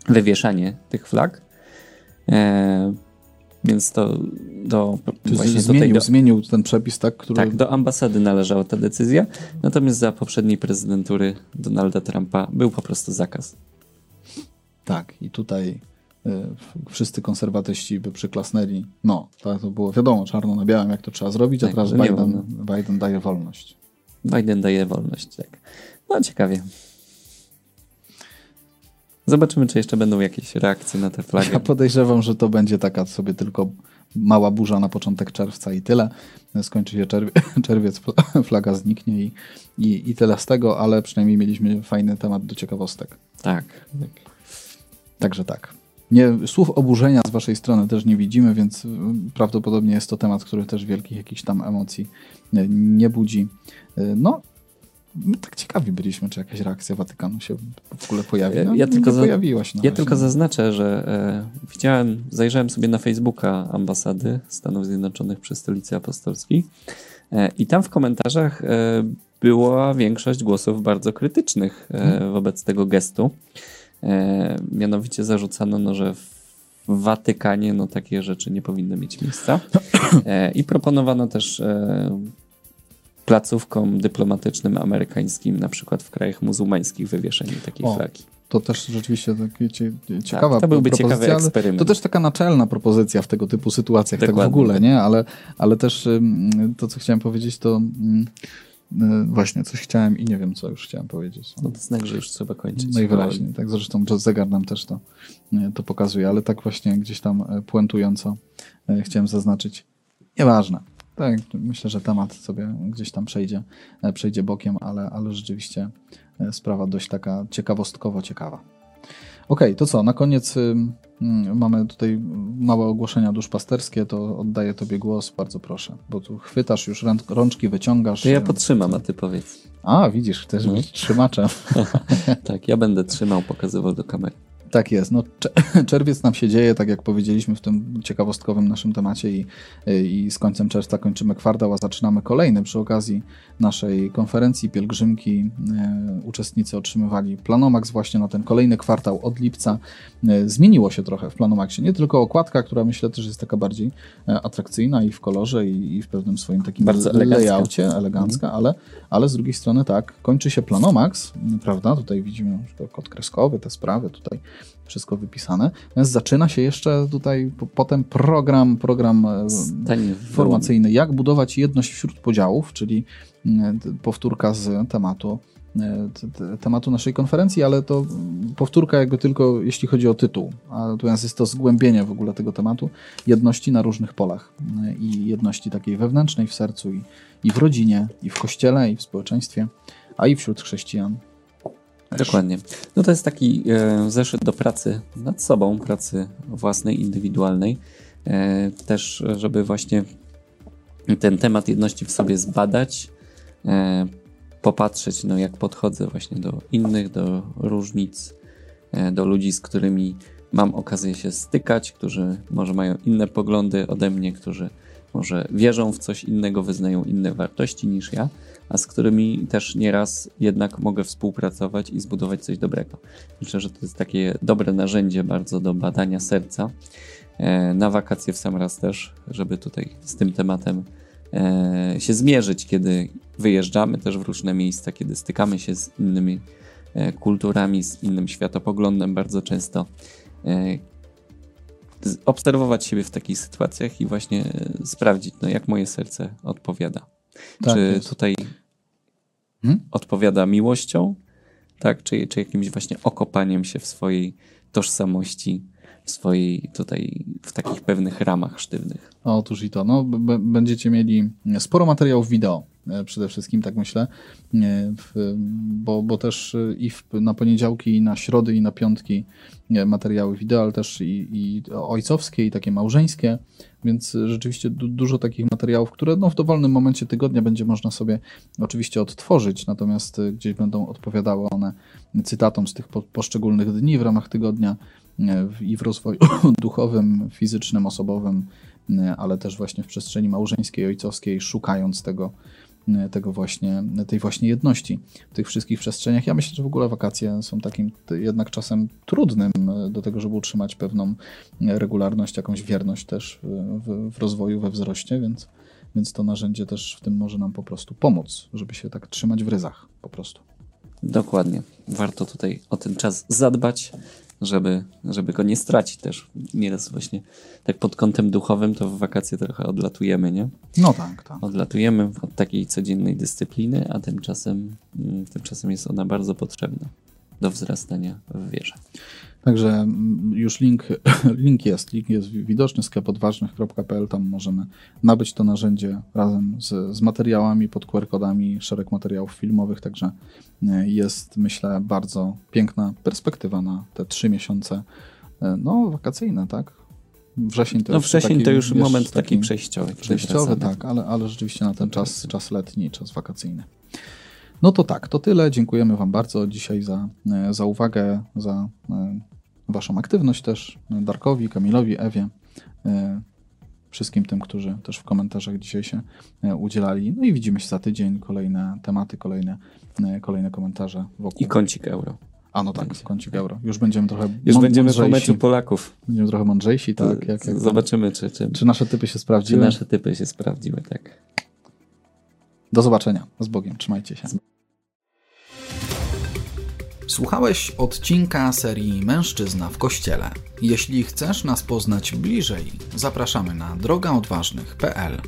wywieszanie tych flag. E, więc to do, właśnie zmienił, do, zmienił ten przepis, tak? Który... Tak, do ambasady należała ta decyzja, natomiast za poprzedniej prezydentury Donalda Trumpa był po prostu zakaz. Tak, i tutaj wszyscy konserwatyści by przyklasnęli. No, to, to było wiadomo, czarno na białym, jak to trzeba zrobić, tak, a teraz Biden, Biden daje wolność. Biden daje wolność, tak. No, ciekawie. Zobaczymy, czy jeszcze będą jakieś reakcje na tę flagę. Ja podejrzewam, że to będzie taka sobie tylko mała burza na początek czerwca i tyle. Skończy się czerwie, <laughs> czerwiec, <laughs> flaga zniknie i, i, i tyle z tego, ale przynajmniej mieliśmy fajny temat do ciekawostek. Tak. tak. Także tak. Nie, słów oburzenia z waszej strony też nie widzimy, więc prawdopodobnie jest to temat, który też wielkich jakichś tam emocji nie budzi. No, my tak ciekawi byliśmy, czy jakaś reakcja Watykanu się w ogóle pojawi. No, ja tylko, za, pojawiła się ja tylko zaznaczę, że e, widziałem, zajrzałem sobie na Facebooka ambasady Stanów Zjednoczonych przy Stolicy Apostolskiej e, i tam w komentarzach e, była większość głosów bardzo krytycznych e, hmm. wobec tego gestu. E, mianowicie zarzucano, no, że w Watykanie no, takie rzeczy nie powinny mieć miejsca. E, I proponowano też placówkom dyplomatycznym amerykańskim, na przykład w krajach muzułmańskich, wywieszenie takiej o, flagi. To też rzeczywiście takie ciekawa tak, to byłby ciekawy eksperyment. To też taka naczelna propozycja w tego typu sytuacjach, Dokładnie. tak w ogóle, nie? Ale, ale też to, co chciałem powiedzieć, to właśnie coś chciałem i nie wiem, co już chciałem powiedzieć. No to znak, że już trzeba kończyć. Najwyraźniej, tak zresztą zegar nam też to, to pokazuje, ale tak właśnie gdzieś tam e, puentująco chciałem zaznaczyć. Nieważne. Tak, myślę, że temat sobie gdzieś tam przejdzie, przejdzie bokiem, ale, ale rzeczywiście sprawa dość taka ciekawostkowo ciekawa. Ok, to co, na koniec y, mamy tutaj małe ogłoszenia duszpasterskie, to oddaję Tobie głos, bardzo proszę, bo tu chwytasz już rączki, wyciągasz. To ja podtrzymam, a Ty powiedz. A, widzisz, chcesz no. być trzymaczem. <laughs> tak, ja będę trzymał, pokazywał do kamery. Tak jest. No, <laughs> czerwiec nam się dzieje, tak jak powiedzieliśmy w tym ciekawostkowym naszym temacie i, i z końcem czerwca kończymy kwartał, a zaczynamy kolejny. Przy okazji naszej konferencji pielgrzymki e, uczestnicy otrzymywali Planomax właśnie na ten kolejny kwartał od lipca. E, zmieniło się trochę w Planomaxie. Nie tylko okładka, która myślę też jest taka bardziej e, atrakcyjna i w kolorze i, i w pewnym swoim takim Bardzo layoutie, elegancka, mhm. ale, ale z drugiej strony tak, kończy się Planomax, prawda? Tutaj widzimy kod kreskowy, te sprawy, tutaj wszystko wypisane. Natomiast zaczyna się jeszcze tutaj po, potem program, program e, formacyjny, jak budować jedność wśród podziałów, czyli e, powtórka z tematu e, tematu naszej konferencji, ale to powtórka jakby tylko jeśli chodzi o tytuł, a natomiast jest to zgłębienie w ogóle tego tematu jedności na różnych polach i jedności takiej wewnętrznej w sercu i, i w rodzinie, i w kościele, i w społeczeństwie, a i wśród chrześcijan Dokładnie. No to jest taki e, zeszyt do pracy nad sobą, pracy własnej, indywidualnej. E, też, żeby właśnie ten temat jedności w sobie zbadać, e, popatrzeć, no jak podchodzę właśnie do innych, do różnic, e, do ludzi, z którymi mam okazję się stykać, którzy może mają inne poglądy ode mnie, którzy może wierzą w coś innego, wyznają inne wartości niż ja a z którymi też nieraz jednak mogę współpracować i zbudować coś dobrego. Myślę, że to jest takie dobre narzędzie bardzo do badania serca. E, na wakacje w sam raz też, żeby tutaj z tym tematem e, się zmierzyć, kiedy wyjeżdżamy też w różne miejsca, kiedy stykamy się z innymi e, kulturami, z innym światopoglądem bardzo często. Obserwować siebie w takich sytuacjach i właśnie sprawdzić, no, jak moje serce odpowiada. Tak, czy jest. tutaj hmm? odpowiada miłością, tak? Czy, czy jakimś właśnie okopaniem się w swojej tożsamości, swojej tutaj w takich pewnych ramach sztywnych. Otóż i to. No, będziecie mieli sporo materiałów wideo e, przede wszystkim, tak myślę, e, bo, bo też i w, na poniedziałki, i na środy, i na piątki materiały wideo, ale też i, i ojcowskie, i takie małżeńskie, więc rzeczywiście du dużo takich materiałów, które no, w dowolnym momencie tygodnia będzie można sobie oczywiście odtworzyć, natomiast gdzieś będą odpowiadały one cytatom z tych po poszczególnych dni w ramach tygodnia i w rozwoju <laughs> duchowym, fizycznym, osobowym, ale też właśnie w przestrzeni małżeńskiej, ojcowskiej, szukając tego, tego właśnie, tej właśnie jedności w tych wszystkich przestrzeniach. Ja myślę, że w ogóle wakacje są takim jednak czasem trudnym do tego, żeby utrzymać pewną regularność, jakąś wierność też w, w rozwoju, we wzroście, więc, więc to narzędzie też w tym może nam po prostu pomóc, żeby się tak trzymać w ryzach po prostu. Dokładnie. Warto tutaj o ten czas zadbać, żeby, żeby go nie stracić też. Nieraz właśnie tak pod kątem duchowym to w wakacje trochę odlatujemy, nie? No tak, tak. Odlatujemy od takiej codziennej dyscypliny, a tymczasem, mm, tymczasem jest ona bardzo potrzebna do wzrastania w wierze. Także mm, już link, <laughs> link jest, link jest widoczny, sklepodważnych.pl, tam możemy nabyć to narzędzie razem z, z materiałami, pod QR-kodami, szereg materiałów filmowych, także e, jest myślę bardzo piękna perspektywa na te trzy miesiące e, no wakacyjne, tak? Wrzesień to, no, wrzesień taki, to już wiesz, moment taki, taki przejściowy. Przejściowy, tak, ale, ale rzeczywiście na ten czas, czas letni, czas wakacyjny. No to tak, to tyle. Dziękujemy Wam bardzo dzisiaj za, e, za uwagę, za e, Waszą aktywność też. Darkowi, Kamilowi, Ewie, e, wszystkim tym, którzy też w komentarzach dzisiaj się udzielali. No i widzimy się za tydzień. Kolejne tematy, kolejne, kolejne komentarze wokół. I kącik euro. A no tak, Będzie. kącik euro. Już będziemy trochę Już będziemy po meczu Polaków. Będziemy trochę mądrzejsi, tak. Jak, jak Zobaczymy, czy, czy, czy nasze typy się sprawdziły. Czy nasze typy się sprawdziły, tak. Do zobaczenia. Z Bogiem. Trzymajcie się. Słuchałeś odcinka serii Mężczyzna w Kościele. Jeśli chcesz nas poznać bliżej, zapraszamy na drogaodważnych.pl.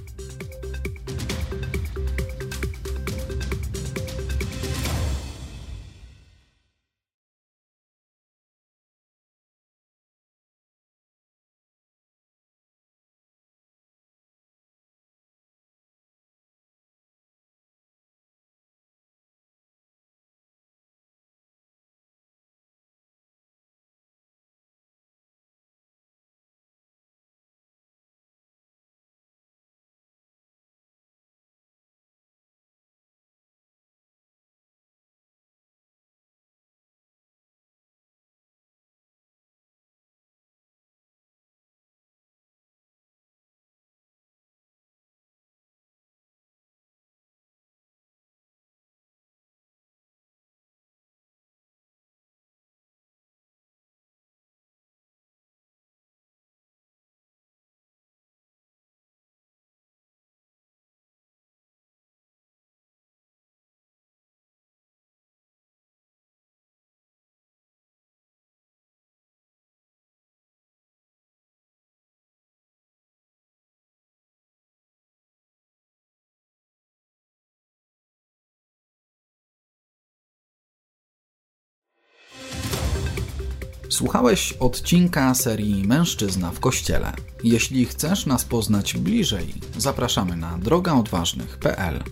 Słuchałeś odcinka serii Mężczyzna w Kościele. Jeśli chcesz nas poznać bliżej, zapraszamy na drogaodważnych.pl.